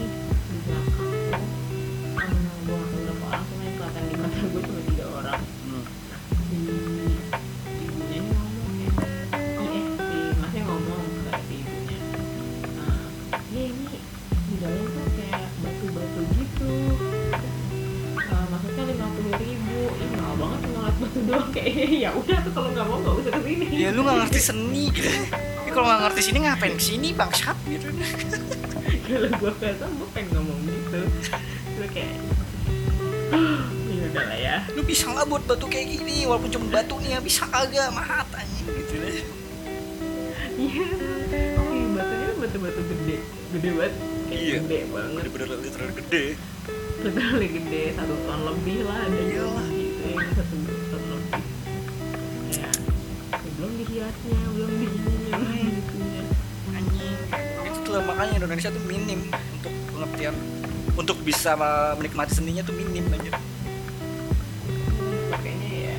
ngerti seni gitu. Tapi kalau nggak ngerti sini ngapain ke sini bangsat gitu. Kalau gue kata gue pengen ngomong gitu. Gue kayak ya udah lah ya. Lu bisa nggak buat batu kayak gini? Walaupun cuma batu nih ya bisa kagak? Mahat anjing gitu deh. Iya batunya kan batu-batu gede. Gede banget. Kayak Iya. gede banget. Bener-bener literal gede. Literally gede satu ton lebih lah ada Iyalah. gitu yang satu makanya Indonesia tuh minim untuk pengertian untuk bisa menikmati seninya tuh minim aja makanya ya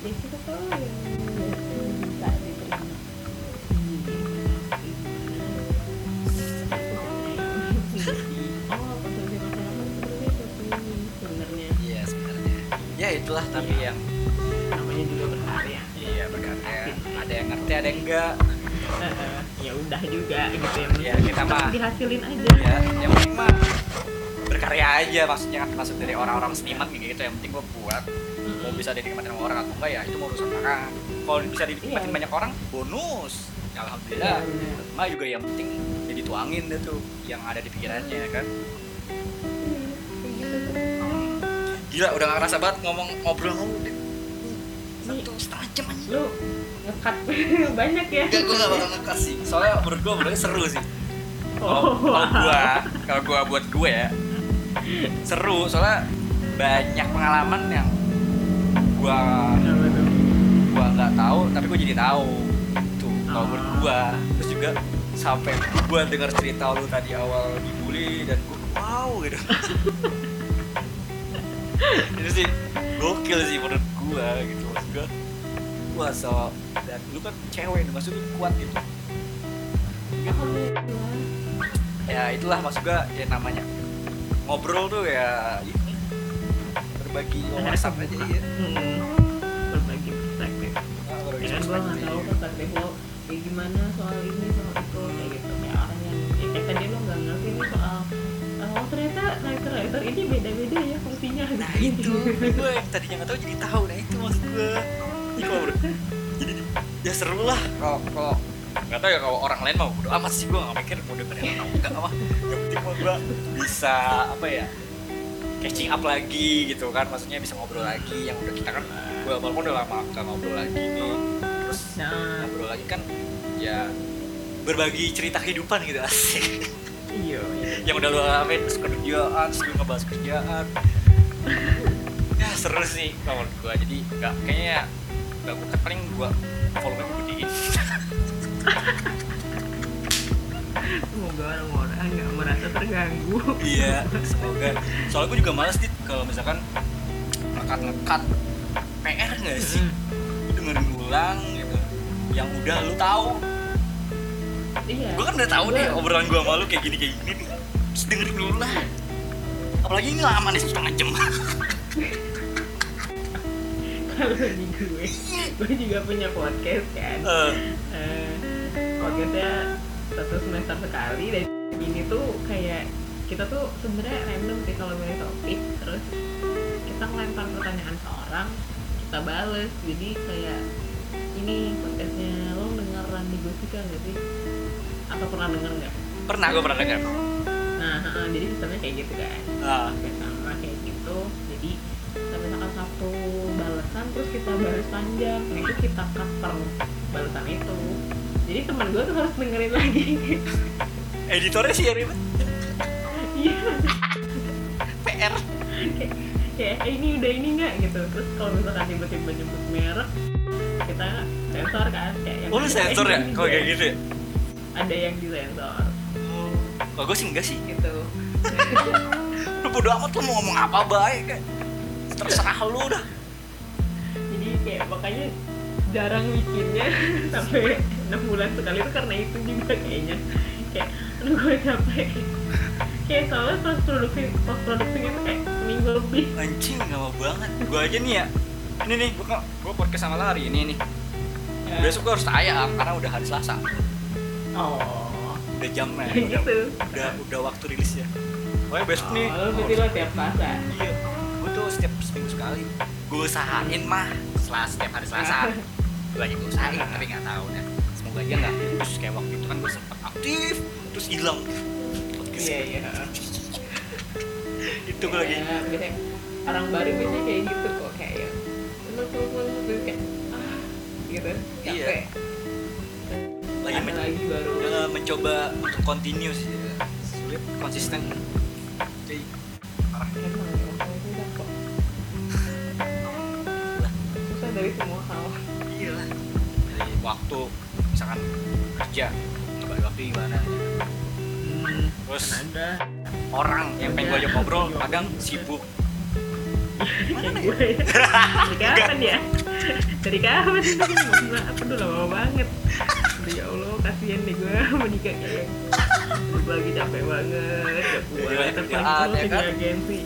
kita tahu yang bisa diterima konsumsi masyarakat sebenarnya itu sih sebenarnya iya sebenarnya. Ya itulah tapi yang namanya juga berkarya iya berkarya ada yang ngerti ada yang enggak Eh, ya udah juga gitu ya. Ya, kita mah- dihasilin aja. ya yang penting mah berkarya aja maksudnya kan masuk dari orang-orang seniman gitu yang penting gua buat. Mau bisa dinikmatin sama orang atau enggak ya itu mau urusan orang kalau bisa dinikmatin Iya. banyak orang bonus. Ya, alhamdulillah. Iya, bener. mah juga yang penting jadi tuangin deh tuh yang ada di pikirannya kan. Gila udah gak kerasa banget ngomong ngobrol. Satu setengah jam aja. lu ngekat. Banyak ya. Enggak, gue gak bakal ngekas sih. Soalnya menurut gue benernya seru sih. Kalau Oh, kalau gue, kalau gue buat gue ya Seru, soalnya banyak pengalaman yang gue gua nggak tahu tapi gue jadi tahu. Tuh kalau Ah. menurut gue terus juga sampai gue dengar cerita lu tadi awal dibully dan gue wow gitu. Itu sih gokil sih menurut gue gitu. Maksud gue wah so dan lu kan cewek maksud lu kuat gitu. Ya itulah maksud gue ya namanya. Ngobrol tuh ya ini. Berbagi wawasan aja ya Hmm. berbagi perspektif. Nah, ya kan gua nggak tahu perspektif lo kayak gimana soal ini soal itu? Kayak gitu. Kayak orang yang ya kayak tadi lo nggak ngerti nih soal oh ternyata writer writer ini beda beda ya fungsinya. Nah itu. Gue yang tadinya nggak tahu jadi tahu. Nah itu maksud gue Ini kalau jadi ya seru lah. Kalau kalau. Nggak tahu ya kalau orang lain mau udah amat sih. Gue nggak mikir mau dengerin atau enggak apa yang penting mau gue bisa apa ya catching up lagi gitu kan. Maksudnya bisa ngobrol lagi. Yang udah kita kan gue walaupun udah lama gak ngobrol lagi nih. Terus nah. ngobrol lagi kan ya berbagi cerita kehidupan gitu asik. Iya iya. yang udah lu alamin terus kerjaan terus lu ngebahas kerjaan. Ya seru sih kalau gua. Jadi nggak kayaknya nggak bukan. Paling gua volume gue gedein semoga orang-orang nggak merasa terganggu. Iya semoga. Soalnya gua juga males nih kalau misalkan ngekat ngekat PR nggak sih? Lu dengerin ulang gitu. Yang udah lu tahu. Iya. Gua kan udah tahu nih obrolan gua sama lu kayak gini kayak gini nih. Terus dengerin ulang apalagi ini lama nih setengah jam kalau di gue gue juga punya podcast kan? Eh, eh, podcastnya satu semester sekali dan ini tuh kayak kita tuh sebenarnya random sih kalau milih topik terus kita ngelempar pertanyaan ke orang kita bales. Jadi kayak ini podcastnya lo denger Randy Gosika nggak sih? Atau pernah denger nggak? Pernah gua pernah dengar nah heeh, jadi sistemnya kayak gitu kan. Ah. Hampir sama kayak gitu. Jadi kita misalkan satu balasan terus kita balas panjang nah itu kita cut per balasan itu. Jadi teman gue tuh harus dengerin lagi. Editornya sih ya ribet iya PR kayak kayak, "Eh, ini udah ini nggak? Gitu. Terus kalau misalkan tiba-tiba nyebut merek kita sensor kan kayak yang oh lu sensor ya? kalau kayak gitu ya? Ada yang di sensor. Oh gue sih enggak sih. Gitu. Lu bodo amat lu mau ngomong apa baik terserah lu dah kayak makanya jarang bikinnya sampai enam bulan sekali itu karena itu juga kayaknya. Kayak aduh gue capek. Kayak soalnya pas produksi pas produksinya tuh kayak seminggu lebih. Anjing lama banget. Gue aja nih ya. Ini nih gue gue podcast sama lari ini nih. Ya. besok gue harus tayang karena udah hari selasa. Oh. Udah jamnya kayak udah, gitu. udah udah waktu rilisnya pokoknya besok nih. Oh, lo berarti lo tiap selasa? Iya. Gue tuh setiap seminggu sekali. Gue usahain mah selasa setiap hari selasa. Gue lagi usahain tapi nggak tahu deh. Semoga aja nggak terus kayak waktu itu kan gue sempet aktif terus hilang. Iya iya itu gue lagi. Biasanya orang baru biasanya kayak gitu kok kayak terus terus kayak ah gitu. Iya. capek. Lagi men- lagi baru. Mencoba untuk continue sih. Sulit konsisten dari semua hal. Iya dari waktu misalkan kerja ngebagi waktu gimana? Gitu. terus kan ada. orang yang pengen gue ajak ngobrol kadang sibuk. Kayak gue dari kapan ya? Dari kapan? Apa dulu lama banget. Aduh, ya Allah kasihan nih gue menikah kayak gue lagi capek banget gak kuat lagi ya di kan? agensi.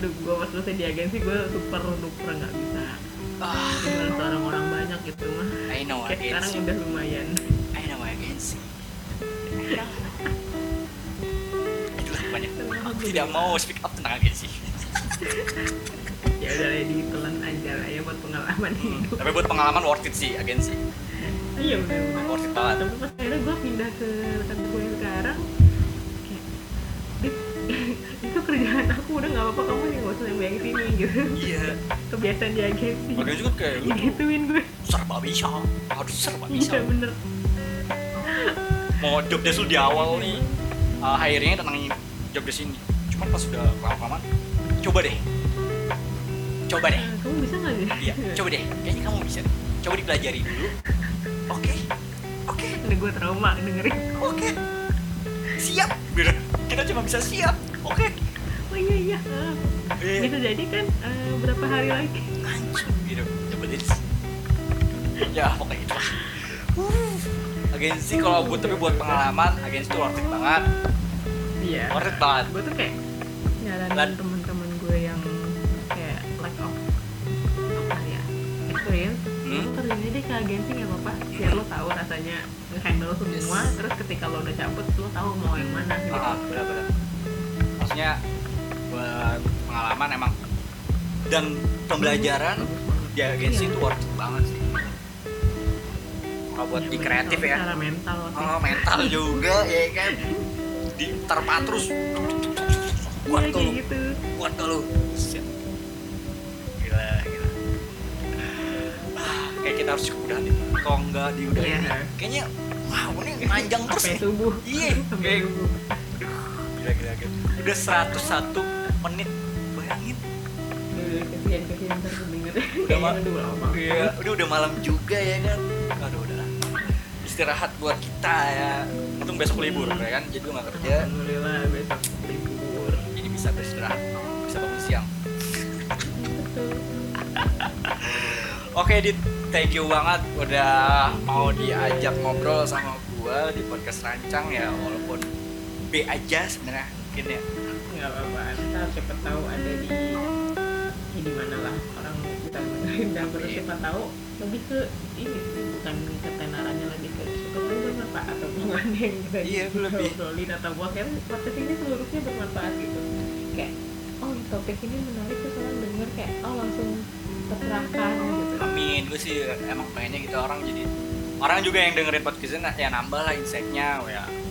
Aduh gue pas selesai di agensi gue super duper gak bisa ah tinggal seorang orang banyak gitu mah. I know kayak sekarang agency udah lumayan. I know agency itulah banyak. Aku tidak mau speak up tentang agensi ya udah lah ditelan aja lah ya buat pengalaman hidup. tapi buat pengalaman worth it sih agensi iya bener. Worth it banget. Tapi pas akhirnya gue pindah ke kantor gue sekarang. kayak "Dit, itu kerjaan aku. Udah nggak apa-apa kamu yang gak usah yang sini gitu. Iya. Kebiasaan di agensi agensi kan kayak lu tuh digituin gue. Serba bisa harus serba bisa iya bener. Mau job desk lu di awal nih. Uh, hiringnya tentang job desk ini. Cuman pas udah lama-lama coba deh. Coba deh. "Ah, kamu bisa nggak sih? Iya coba deh. Kayaknya kamu bisa deh. coba dipelajari dulu. Oke oke. Udah gue trauma dengerin. Oke. Siap Gitu. kita cuma bisa siap oke. Oh iya iya. Ah. eh. Bisa jadi kan eh, berapa hari lagi? Anjir gitu deh. Ya pokoknya itu lah. Uh, agensi kalau buat tapi buat pengalaman agensi tuh worth it banget. Iya. Worth it banget. Gue tuh kayak nyaranin Lan- temen-temen gue yang kayak lack of apa ya experience. Hmm? lu terjun aja ke agensi nggak apa-apa. Biar lo tahu rasanya nge-handle semua. Yes. terus ketika lo udah cabut lo tahu mau yang mana. Gitu Ah, benar-benar. Maksudnya buat pengalaman emang dan pembelajaran di agensi itu worth it banget sih. Kalau buat di kreatif ya, mental oh, mental juga ya kan. Di terpa terus kuat iya tuh, gitu kuat tuh lu. Shit. Gila, gila. Ah, kayak kita harus udahan deh. Kalau nggak diudahin, Iya. kayaknya wow ini panjang terus. nih. subuh Iya, kayak gila gila gila udah 101 menit bayangin. Udah kesian kesian gue denger Udah, Mak. Kayaknya udah iya. Udah udah malam juga ya kan? Aduh udah istirahat buat kita ya. Untung besok libur ya kan? Jadi gue gak kerja. Alhamdulillah besok libur. Jadi bisa beristirahat bisa bangun siang. Oke dit. Thank you banget udah mau diajak ngobrol sama gua di podcast rancang ya. Walaupun B aja sebenarnya mungkin ya. Nggak apa-apa ntar siapa tahu ada di ya di mana lah. Orang kita dan terus Iya. siapa tahu lebih ke ini bukan ketenarannya lebih ke siapa tahu bermanfaat atau bukan yang kita Iya, lebih. ngobrolin atau buat kan podcast ini seluruhnya bermanfaat gitu. Kayak oh topik ini menarik terus orang denger kayak oh langsung tercerahkan gitu. Amin, gue sih emang pengennya gitu orang jadi orang juga yang dengerin podcast ini ya nambah lah insight-nya ya. walaupun cuma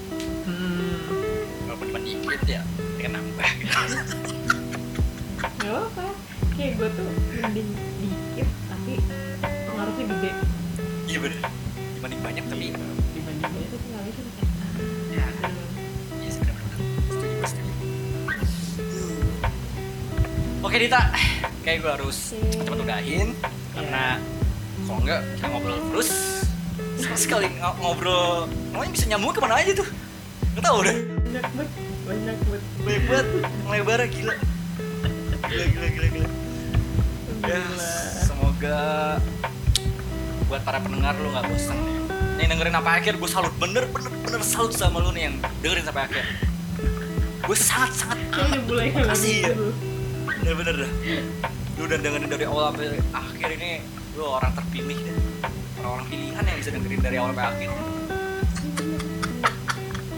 dikit ya. Ya nambah gitu. nggak apa kayak gue tuh mending dikit tapi pengaruhnya gede. Iya bener, dibanding banyak tapi dibanding banyak tuh pengaruhnya ah, ya iya. Setuju gue setuju. Oke Dita, kayak gue harus Oke. cepet udahin karena kalau enggak kita ngobrol terus. Sekali ng- ngobrol. Namanya bisa nyambung ke mana aja tuh? Gak tau udah banyak banget. Banyak melebar gila. Gila gila gila gila. Ya semoga buat para pendengar lu nggak bosan nih nih dengerin sampai akhir. Gue salut bener bener bener salut sama lu nih yang dengerin sampai akhir. Gue sangat sangat terima kasih ya. bener bener dah. Lu udah dengerin dari awal sampai akhir ini lu orang terpilih deh. Orang-orang pilihan yang bisa dengerin dari awal sampai akhir.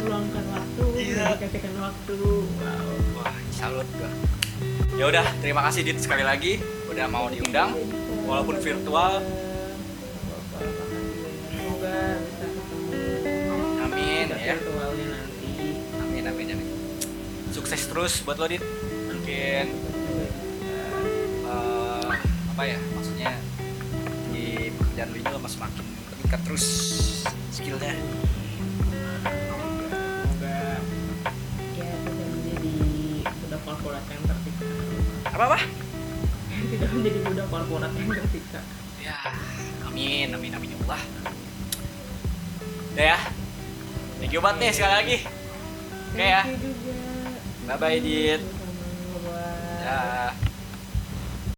Meluangkan Iya. dedikasikan waktu. Wow wah salut gua. Ya udah terima kasih dit sekali lagi udah mau diundang walaupun virtual. semoga bisa. Amin ya. virtualnya nanti. Amin amin amin. Sukses terus buat lo dit. Mungkin eh, apa ya maksudnya di pekerjaan lo ini lo masih makin meningkat terus skillnya korporat yang tersiksa apa apa tidak menjadi budak korporat yang tersiksa ya amin amin amin ya Allah udah ya thank you banget nih sekali lagi Oke ya. You juga. Bye bye Dit. Sama-sama. Bye. Ya.